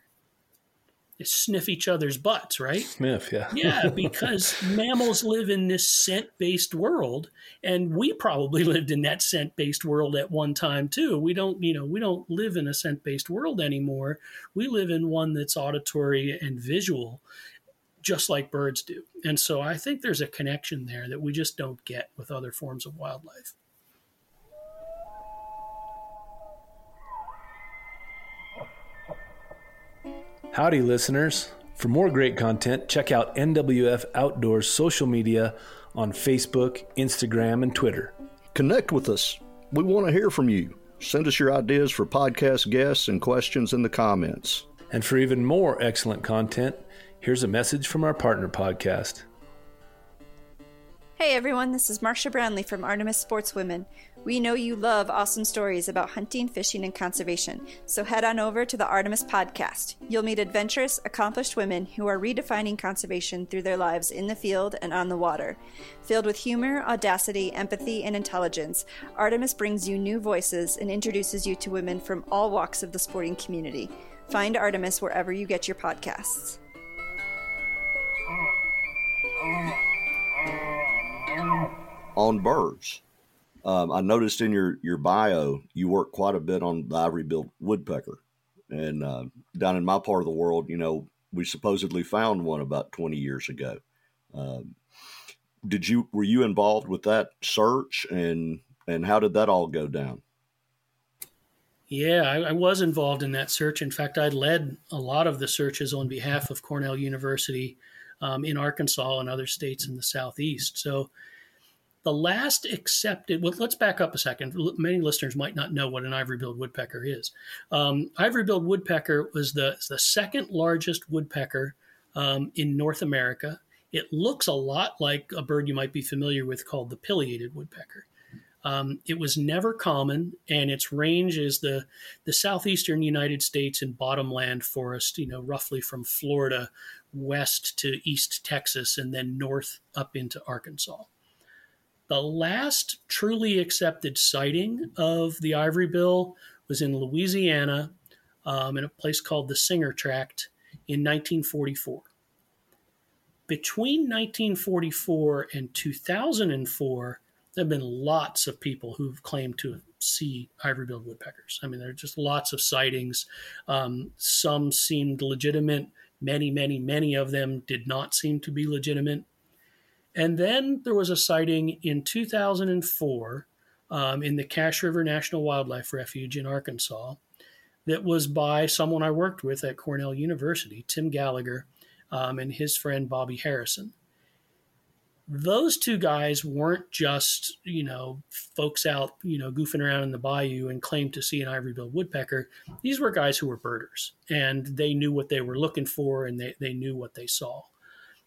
Sniff each other's butts, right? Sniff, yeah. yeah, <laughs> because mammals live in this scent-based world, and we probably <laughs> lived in that scent-based world at one time too. We don't, you know, we don't live in a scent-based world anymore. We live in one that's auditory and visual, just like birds do. And so I think there's a connection there that we just don't get with other forms of wildlife. Howdy, listeners. For more great content, check out NWF Outdoors social media on Facebook, Instagram, and Twitter. Connect with us. We want to hear from you. Send us your ideas for podcast guests and questions in the comments. And for even more excellent content, here's a message from our partner podcast. Hey everyone, this is Marcia Brownlee from Artemis Sportswomen. We know you love awesome stories about hunting, fishing, and conservation, so head on over to the Artemis podcast. You'll meet adventurous, accomplished women who are redefining conservation through their lives in the field and on the water. Filled with humor, audacity, empathy, and intelligence, Artemis brings you new voices and introduces you to women from all walks of the sporting community. Find Artemis wherever you get your podcasts. Oh. Oh. Oh. On birds, um, I noticed in your, your bio you work quite a bit on the ivory-billed woodpecker, and uh, down in my part of the world, you know, we supposedly found one about twenty years ago. Um, did you were you involved with that search, and and how did that all go down? Yeah, I, I, was involved in that search. In fact, I led a lot of the searches on behalf of Cornell University um, in Arkansas and other states in the southeast. So the last accepted, well, let's back up a second. Many listeners might not know what an ivory billed woodpecker is. Um, ivory billed woodpecker was the, the second largest woodpecker um, in North America. It looks a lot like a bird you might be familiar with called the pileated woodpecker. Um, it was never common, and its range is the the southeastern United States and bottomland forest. You know, roughly from Florida west to East Texas, and then north up into Arkansas. The last truly accepted sighting of the ivory bill was in Louisiana um, in a place called the Singer Tract in 1944. Between 1944 and 2004, there have been lots of people who've claimed to see ivory-billed woodpeckers. I mean, there are just lots of sightings. Um, some seemed legitimate. Many, many, many of them did not seem to be legitimate. And then there was a sighting in 2004 um, in the Cache River National Wildlife Refuge in Arkansas that was by someone I worked with at Cornell University, Tim Gallagher, um, and his friend Bobby Harrison. Those two guys weren't just, you know, folks out, you know, goofing around in the bayou and claimed to see an ivory-billed woodpecker. These were guys who were birders and they knew what they were looking for and they, they knew what they saw.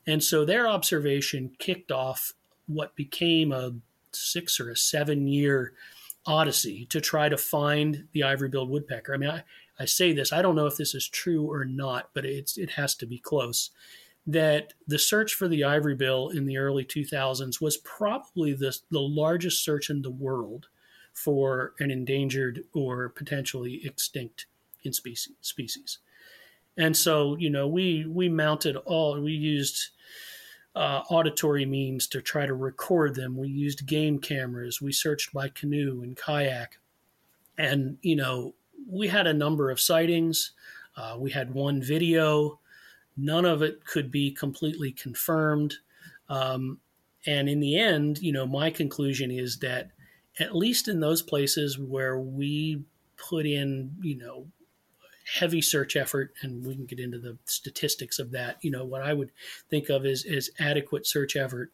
And so their observation kicked off what became a six or a seven year odyssey to try to find the ivory billed woodpecker. I mean, I, I say this, I don't know if this is true or not, but it's, it has to be close. That the search for the ivory bill in the early 2000s was probably the, the largest search in the world for an endangered or potentially extinct in species. species. And so, you know, we we mounted all we used uh, auditory means to try to record them. We used game cameras. We searched by canoe and kayak. And, you know, we had a number of sightings. Uh, we had one video. None of it could be completely confirmed. Um, and in the end, you know, my conclusion is that at least in those places where we put in, you know, heavy search effort, and we can get into the statistics of that. You know, what I would think of as, as adequate search effort.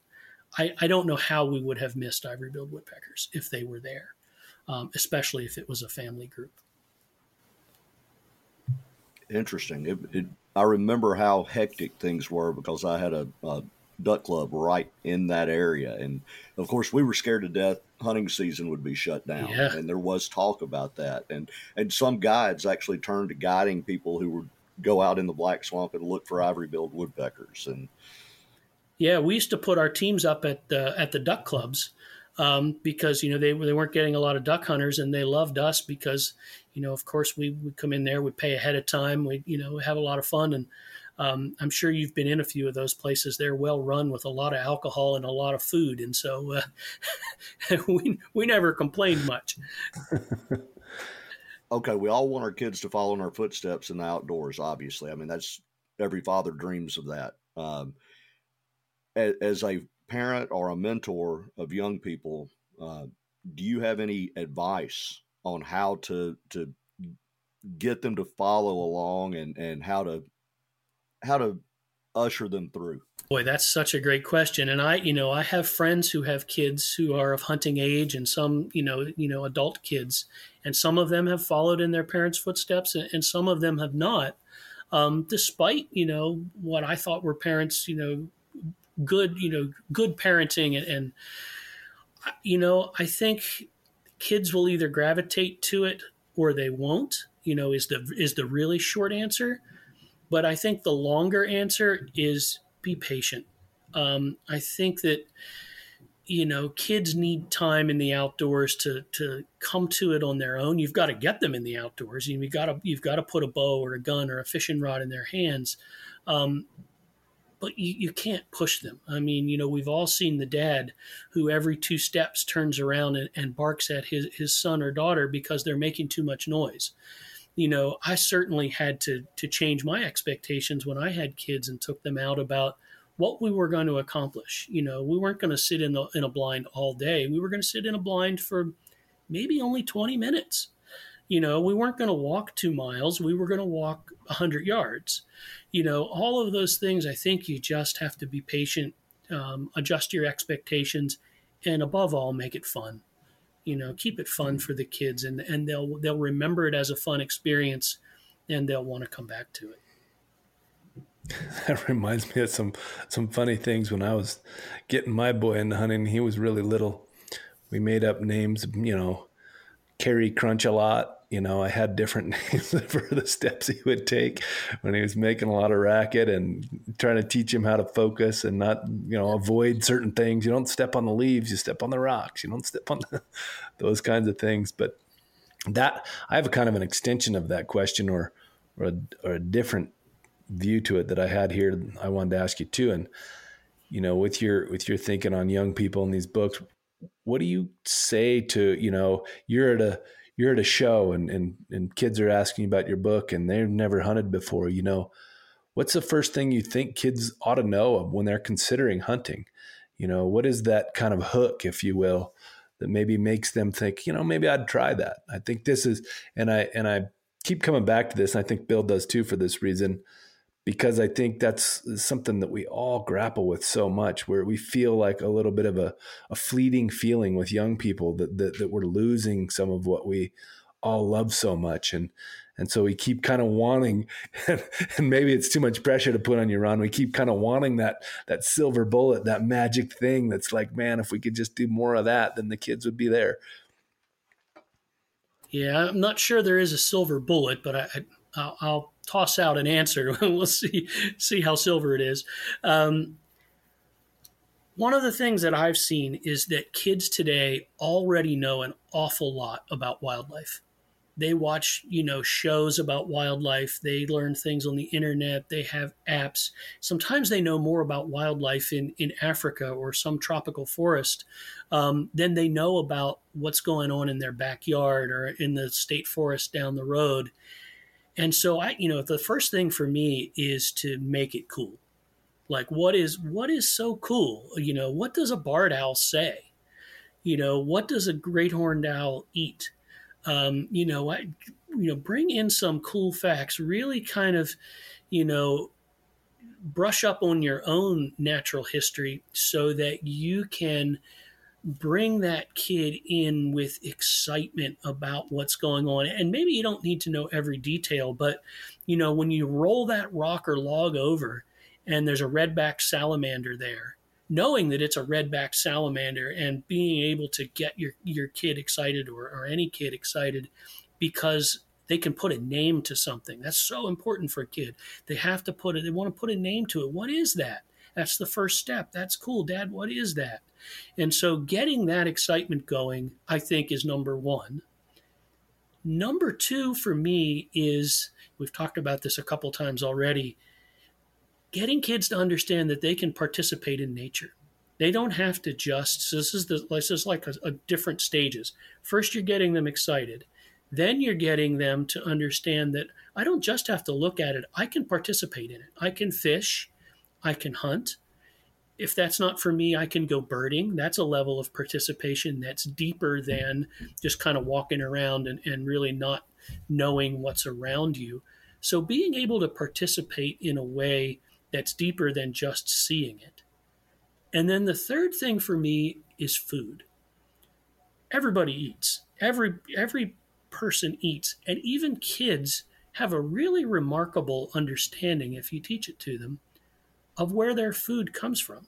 I, I don't know how we would have missed ivory billed woodpeckers if they were there, um, especially if it was a family group. Interesting. It, it, I remember how hectic things were because I had a, a duck club right in that area. And of course, we were scared to death hunting season would be shut down, Yeah. and there was talk about that. And and some guides actually turned to guiding people who would go out in the black swamp and look for ivory-billed woodpeckers. And Yeah, we used to put our teams up at the at the duck clubs um, because you know they they weren't getting a lot of duck hunters, and they loved us because you know of course we would come in there, we'd pay ahead of time, we you know have a lot of fun, and um, I'm sure you've been in a few of those places. They're well run with a lot of alcohol and a lot of food, and so uh, <laughs> we we never complained much. <laughs> okay, we all want our kids to follow in our footsteps in the outdoors. Obviously, I mean that's every father dreams of that. Um, as a parent or a mentor of young people, uh, do you have any advice on how to to get them to follow along and and how to how to usher them through? Boy, that's such a great question. And I, you know, I have friends who have kids who are of hunting age and some, you know, you know, adult kids. And some of them have followed in their parents' footsteps and, and some of them have not. Um, despite, you know, what I thought were parents, you know, good, you know, good parenting and, and you know, I think kids will either gravitate to it or they won't, you know, is the is the really short answer. But I think the longer answer is be patient. Um, I think that you know kids need time in the outdoors to to come to it on their own. You've got to get them in the outdoors. You've got to you've got to put a bow or a gun or a fishing rod in their hands. Um, but you, you can't push them. I mean, you know, we've all seen the dad who every two steps turns around and, and barks at his, his son or daughter because they're making too much noise you know, I certainly had to to change my expectations when I had kids and took them out about what we were going to accomplish. You know, we weren't going to sit in the in a blind all day. We were going to sit in a blind for maybe only 20 minutes. You know, we weren't going to walk 2 miles, we were going to walk 100 yards. You know, all of those things I think you just have to be patient, um, adjust your expectations and above all make it fun you know keep it fun for the kids and and they'll they'll remember it as a fun experience and they'll want to come back to it <laughs> That reminds me of some some funny things when I was getting my boy into hunting. He was really little. We made up names, you know, carry crunch a lot. You know, I had different <laughs> names for the steps he would take when he was making a lot of racket and trying to teach him how to focus and not, you know, avoid certain things. You don't step on the leaves, you step on the rocks. You don't step on the, <laughs> those kinds of things. But that I have a kind of an extension of that question or or a, or a different view to it that I had here. I wanted to ask you too. And you know, with your with your thinking on young people in these books, what do you say to you know you're at a you're at a show and and and kids are asking about your book and they've never hunted before. You know, what's the first thing you think kids ought to know when they're considering hunting? You know, what is that kind of hook, if you will, that maybe makes them think, you know, maybe I'd try that. I think this is, and I and I keep coming back to this, and I think Bill does too for this reason because I think that's something that we all grapple with so much, where we feel like a little bit of a, a fleeting feeling with young people that, that that we're losing some of what we all love so much, and and so we keep kind of wanting, <laughs> and maybe it's too much pressure to put on you, Ron. We keep kind of wanting that that silver bullet, that magic thing that's like, man, if we could just do more of that, then the kids would be there. yeah i'm not sure there is a silver bullet but i, I I'll, I'll toss out an answer. <laughs> We'll see see how silver it is. Um, one of the things that i've seen is that kids today already know an awful lot about wildlife. They watch you know shows about wildlife. They learn things on the internet. They have apps. Sometimes they know more about wildlife in, in africa or some tropical forest um, than they know about what's going on in their backyard or in the state forest down the road and so i you know the first thing for me is to make it cool. Like what is what is so cool? You know what does a barred owl say? You know what does a great horned owl eat? Um, you know, I, you know, bring in some cool facts. Really, kind of, you know, brush up on your own natural history so that you can bring that kid in with excitement about what's going on. And maybe you don't need to know every detail, but you know, when you roll that rock or log over and there's a redback salamander there knowing that it's a redback salamander and being able to get your, your kid excited or, or any kid excited because they can put a name to something. That's so important for a kid. They have to put it, they want to put a name to it. What is that? That's the first step. That's cool. Dad, what is that? And so getting that excitement going, I think, is number one. Number two for me is we've talked about this a couple times already getting kids to understand that they can participate in nature. They don't have to just. So this is the this is like a, a different stages. First, you're getting them excited. Then you're getting them to understand that I don't just have to look at it. I can participate in it. I can fish. I can hunt. If that's not for me, I can go birding. That's a level of participation that's deeper than just kind of walking around and, and really not knowing what's around you. So being able to participate in a way that's deeper than just seeing it. And then the third thing for me is food. Everybody eats. Every every person eats, and even kids have a really remarkable understanding if you teach it to them of where their food comes from.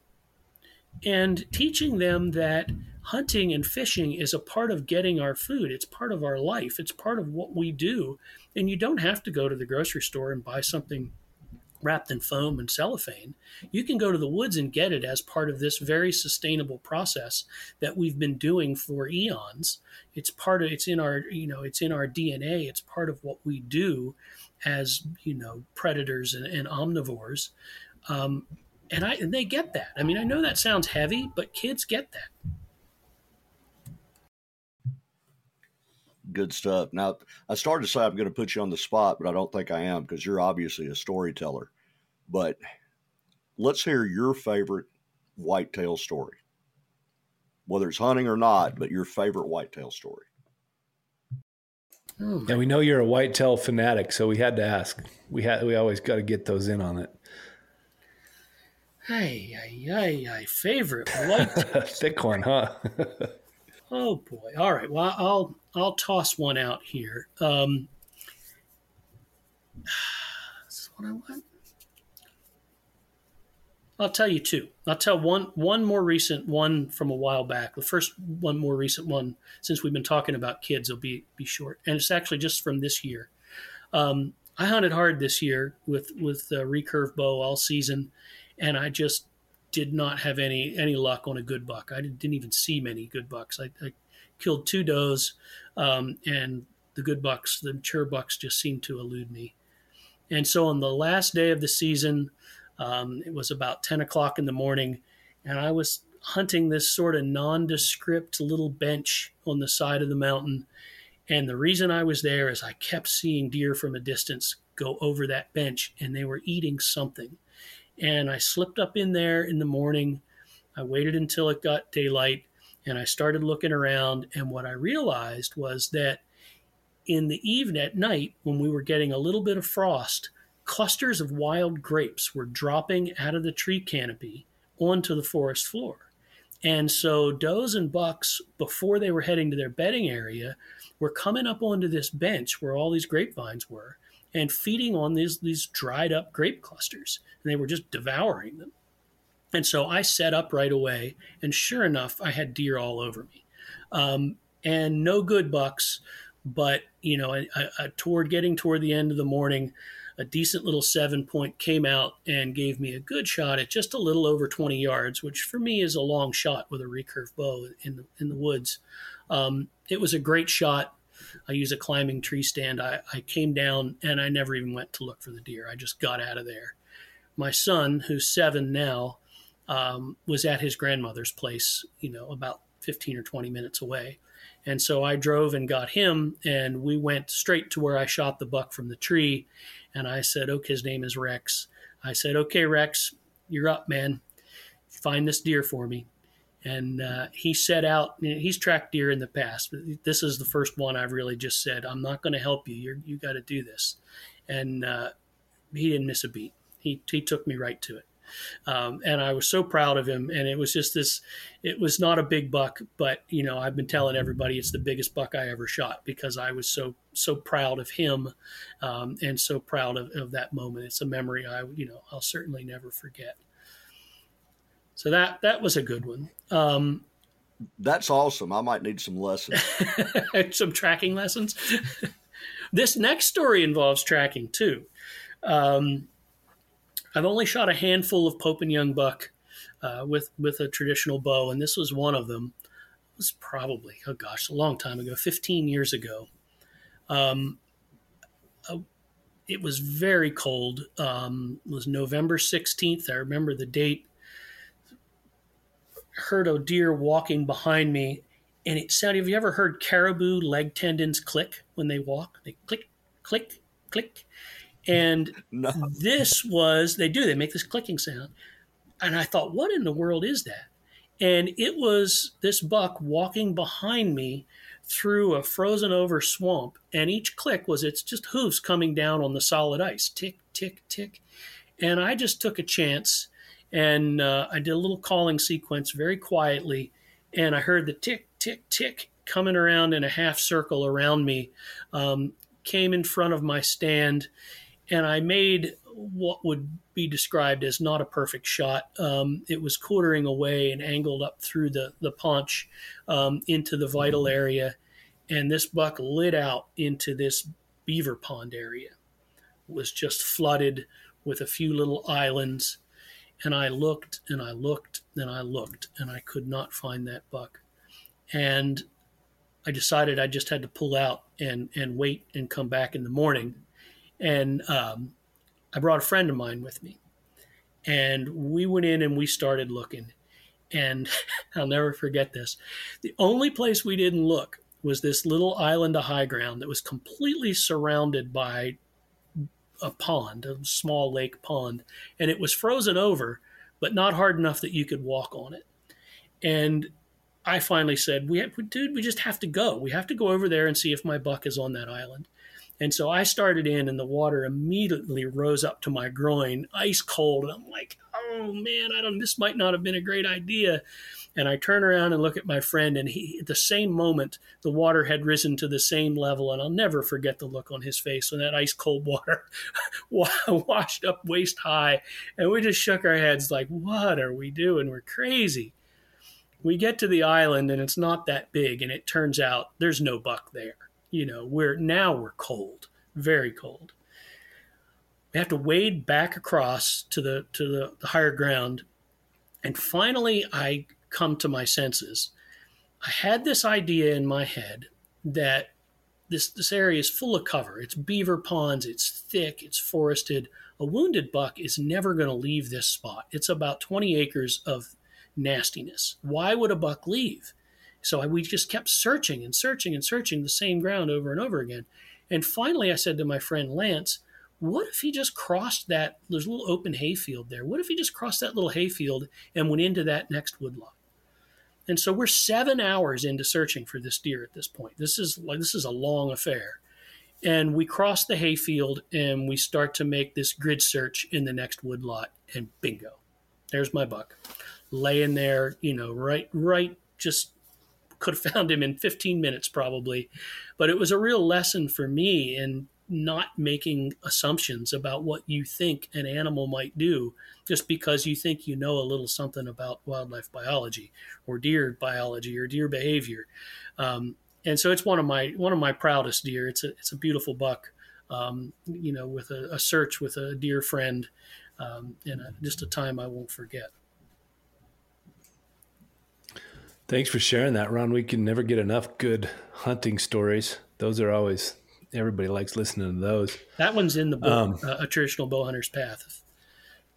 And teaching them that hunting and fishing is a part of getting our food. It's part of our life. It's part of what we do. And you don't have to go to the grocery store and buy something wrapped in foam and cellophane. You can go to the woods and get it as part of this very sustainable process that we've been doing for eons. It's part of it's in our you know it's in our DNA. It's part of what we do as you know predators and, and omnivores. Um, and I and they get that. I mean, I know that sounds heavy, but kids get that. good stuff. Now, I started to say I'm going to put you on the spot, but I don't think I am because you're obviously a storyteller. But let's hear your favorite whitetail story, whether it's hunting or not, but your favorite whitetail story. Oh, and we know you're a whitetail fanatic, so we had to ask. We had we always got to get those in on it. Hey, hey, hey, favorite whitetail. Thick one, huh? <laughs> oh boy! All right. Well, I'll I'll toss one out here. Um, <sighs> this is what I want. I'll tell you two. I'll tell one one more recent one from a while back. The first one more recent one since we've been talking about kids will be be short, and it's actually just from this year. Um, I hunted hard this year with with the recurve bow all season, and I just did not have any any luck on a good buck. I didn't even see many good bucks. I, I killed two does, um, and the good bucks, the mature bucks, just seemed to elude me. And so on the last day of the season, um, it was about 10 o'clock in the morning, and I was hunting this sort of nondescript little bench on the side of the mountain. And the reason I was there is I kept seeing deer from a distance go over that bench, and they were eating something. And I slipped up in there in the morning. I waited until it got daylight, and I started looking around. And what I realized was that in the evening at night, when we were getting a little bit of frost, clusters of wild grapes were dropping out of the tree canopy onto the forest floor. And so does and bucks, before they were heading to their bedding area, were coming up onto this bench where all these grapevines were and feeding on these, these dried up grape clusters. And they were just devouring them. And so I set up right away, and sure enough, I had deer all over me. Um, and no good bucks, but you know, I, I, toward getting toward the end of the morning, a decent little seven point came out and gave me a good shot at just a little over 20 yards, which for me is a long shot with a recurve bow in the in the woods. Um, it was a great shot. I use a climbing tree stand. I, I came down and I never even went to look for the deer. I just got out of there. My son, who's seven now, um, was at his grandmother's place, you know, about 15 or 20 minutes away. And so I drove and got him, and we went straight to where I shot the buck from the tree. And I said, okay, his name is Rex. I said, okay, Rex, you're up, man. Find this deer for me. And uh, he set out, he's tracked deer in the past, but this is the first one I've really just said, I'm not going to help you. You're, you got to do this. And uh, he didn't miss a beat. He, he took me right to it. Um, and I was so proud of him. And it was just this, it was not a big buck, but you know, I've been telling everybody it's the biggest buck I ever shot because I was so, so proud of him um, and so proud of, of that moment. It's a memory I, you know, I'll certainly never forget. So that, that was a good one. Um, That's awesome. I might need some lessons. <laughs> some tracking lessons. <laughs> this next story involves tracking too. Um, I've only shot a handful of Pope and Young buck uh, with with a traditional bow, and this was one of them. It was probably oh gosh, a long time ago, 15 years ago. Um, uh, it was very cold. Um, it was November 16th. I remember the date. Heard a deer walking behind me, and it sounded. Have you ever heard caribou leg tendons click when they walk? They click, click, click and <laughs> no. this was, they do, they make this clicking sound. And I thought, what in the world is that? And it was this buck walking behind me through a frozen over swamp. And each click was it's just hooves coming down on the solid ice tick, tick, tick. And I just took a chance and uh, I did a little calling sequence very quietly. And I heard the tick, tick, tick coming around in a half circle around me, um, came in front of my stand and I made what would be described as not a perfect shot. Um, it was quartering away and angled up through the the paunch um, into the vital area, and this buck lit out into this beaver pond area. It was just flooded with a few little islands, and I looked and I looked and I looked and I could not find that buck, and I decided I just had to pull out and and wait and come back in the morning and um, I brought a friend of mine with me. And we went in and we started looking. And <laughs> I'll never forget this. The only place we didn't look was this little island of high ground that was completely surrounded by a pond, a small lake pond. And it was frozen over, but not hard enough that you could walk on it. And I finally said, "We, dude, we just have to go. We have to go over there and see if my buck is on that island." And so I started in, and the water immediately rose up to my groin, ice cold. And I'm like, oh man, I don't. This might not have been a great idea. And I turn around and look at my friend, and he, at the same moment, the water had risen to the same level. And I'll never forget the look on his face when that ice cold water <laughs> washed up waist high. And we just shook our heads like, what are we doing? We're crazy. We get to the island, and it's not that big. And it turns out there's no buck there you know, we're now we're cold, very cold. We have to wade back across to the to the, the higher ground, and finally I come to my senses. I had this idea in my head that this this area is full of cover. It's beaver ponds, it's thick, it's forested. A wounded buck is never going to leave this spot. It's about 20 acres of nastiness. Why would a buck leave? So I, we just kept searching and searching and searching the same ground over and over again. And finally, I said to my friend Lance, what if he just crossed that, there's a little open hayfield there. What if he just crossed that little hayfield and went into that next woodlot? And so we're seven hours into searching for this deer at this point. This is this is a long affair. And we cross the hayfield and we start to make this grid search in the next woodlot, and bingo, there's my buck, laying there, you know, right, right, just could have <laughs> found him in 15 minutes probably. But it was a real lesson for me in not making assumptions about what you think an animal might do just because you think you know a little something about wildlife biology or deer biology or deer behavior. Um, and so it's one of my one of my proudest deer. It's a it's a beautiful buck, um, you know, with a, a, search with a dear friend, um, and a, just a time I won't forget. Thanks for sharing that, Ron. We can never get enough good hunting stories. Those are always everybody likes listening to those. That one's in the book, um, uh, a traditional bow hunter's path.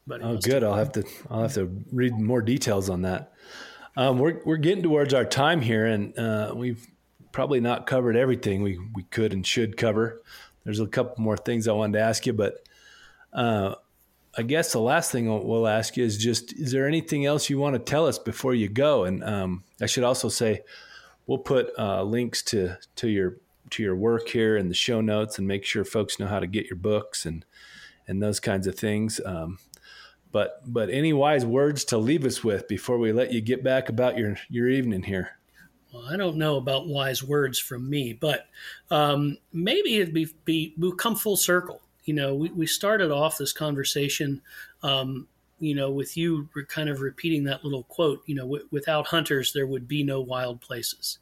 oh, good. I'll have to I'll have to read more details on that. Um, we're we're getting towards our time here, and uh, we've probably not covered everything we we could and should cover. There's a couple more things I wanted to ask you, but uh, I guess the last thing we'll ask you is just: Is there anything else you want to tell us before you go? And um, I should also say, we'll put uh, links to to your to your work here in the show notes, and make sure folks know how to get your books and and those kinds of things. Um, But but any wise words to leave us with before we let you get back about your your evening here? Well, I don't know about wise words from me, but um, maybe it'd be, be we'll come full circle. You know, we, we started off this conversation, um, you know, with you kind of repeating that little quote. You know, w- without hunters, there would be no wild places.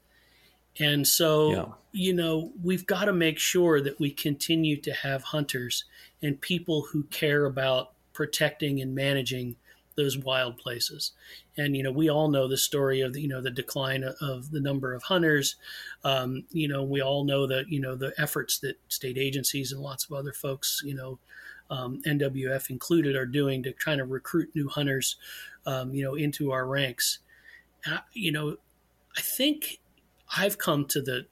And so, yeah. you know, we've got to make sure that we continue to have hunters and people who care about protecting and managing those wild places. And you know, we all know the story of the, you know the decline of the number of hunters. Um, you know, we all know that you know the efforts that state agencies and lots of other folks, you know, um, NWF included, are doing to trying to recruit new hunters, um, you know, into our ranks. I, you know, I think I've come to the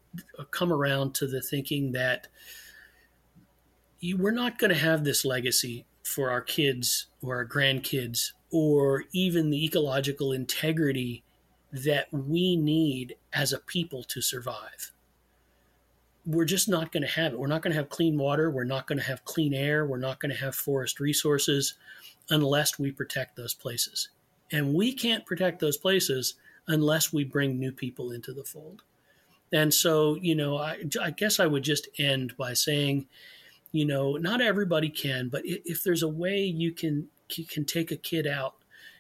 come around to the thinking that you, we're not going to have this legacy for our kids or our grandkids or even the ecological integrity that we need as a people to survive. We're just not going to have it. We're not going to have clean water. We're not going to have clean air. We're not going to have forest resources unless we protect those places. And we can't protect those places unless we bring new people into the fold. And so, you know, I, I guess I would just end by saying, you know, not everybody can, but if there's a way you can you can take a kid out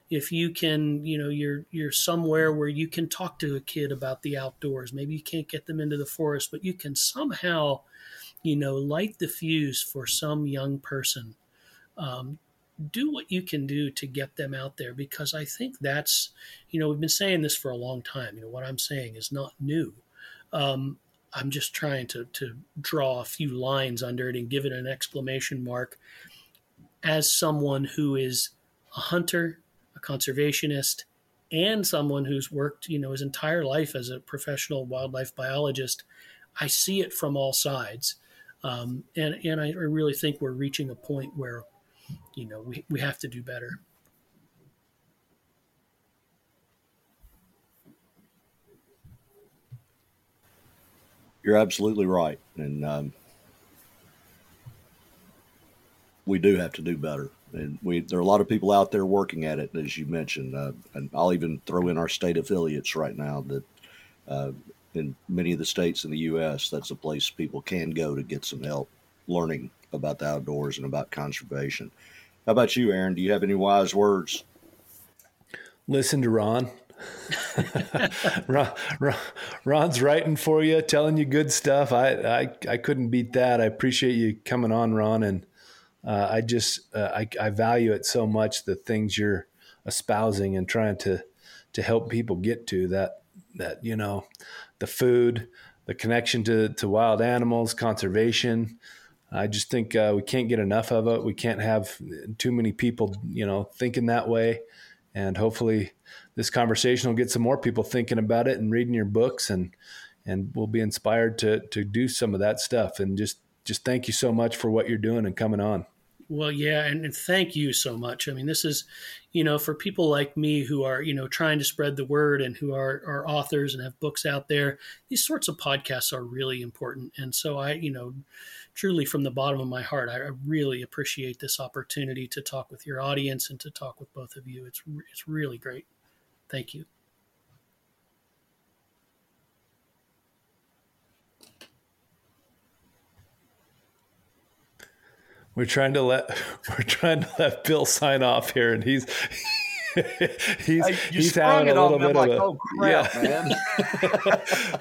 if you can you know you're you're somewhere where you can talk to a kid about the outdoors maybe you can't get them into the forest but you can somehow you know light the fuse for some young person um, do what you can do to get them out there because i think that's you know we've been saying this for a long time. You know what i'm saying is not new. Um, i'm just trying to to draw a few lines under it and give it an exclamation mark as someone who is a hunter, a conservationist, and someone who's worked, you know, his entire life as a professional wildlife biologist, I see it from all sides. Um, and and I really think we're reaching a point where, you know, we, we have to do better. You're absolutely right. And um, we do have to do better. And we there are a lot of people out there working at it, as you mentioned. Uh, and I'll even throw in our state affiliates right now that uh, in many of the states in the U.S. that's a place people can go to get some help learning about the outdoors and about conservation. How about you, Aaron? Do you have any wise words? Listen to Ron. <laughs> Ron, Ron, Ron's writing for you, telling you good stuff. I, I I couldn't beat that. I appreciate you coming on, Ron, and uh, I just uh, I, I value it so much the things you're espousing and trying to to help people get to that that you know the food the connection to to wild animals conservation I just think uh, we can't get enough of it we can't have too many people you know thinking that way and hopefully this conversation will get some more people thinking about it and reading your books and and we'll be inspired to to do some of that stuff and just just thank you so much for what you're doing and coming on well, yeah, and, and, thank you so much. I mean, this is, you know, for people like me who are, you know, trying to spread the word and who are, are authors and have books out there. These sorts of podcasts are really important, and so I, you know, truly from the bottom of my heart, I really appreciate this opportunity to talk with your audience and to talk with both of you. It's it's really great. Thank you. we're trying to let <laughs> we're trying to let Bill sign off here, and he's <laughs> he's hey, he's having a little bit of like, a oh, crap, yeah. man.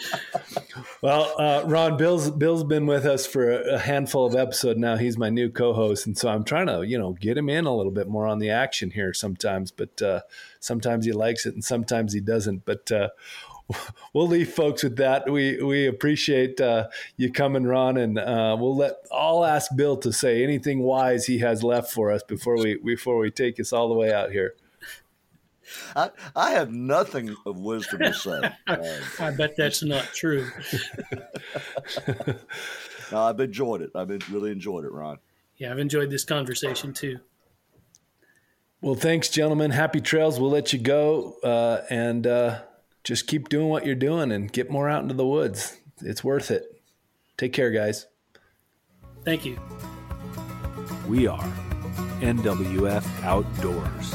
<laughs> well, uh, Ron, Bill's Bill's been with us for a handful of episodes now. He's my new co-host, and so I'm trying to you know get him in a little bit more on the action here sometimes. But uh, sometimes he likes it, and sometimes he doesn't. But uh, <laughs> we'll leave folks with that. We we appreciate uh, you coming, Ron, and uh, we'll let I'll ask Bill to say anything wise he has left for us before we before we take us all the way out here. I, I have nothing of wisdom to say. <laughs> I bet that's not true. <laughs> no, I've enjoyed it. I've been, really enjoyed it, Ron. Yeah, I've enjoyed this conversation too. Well, thanks, gentlemen. Happy trails. We'll let you go, uh, and uh, just keep doing what you're doing and get more out into the woods. It's worth it. Take care, guys. Thank you. We are NWF Outdoors.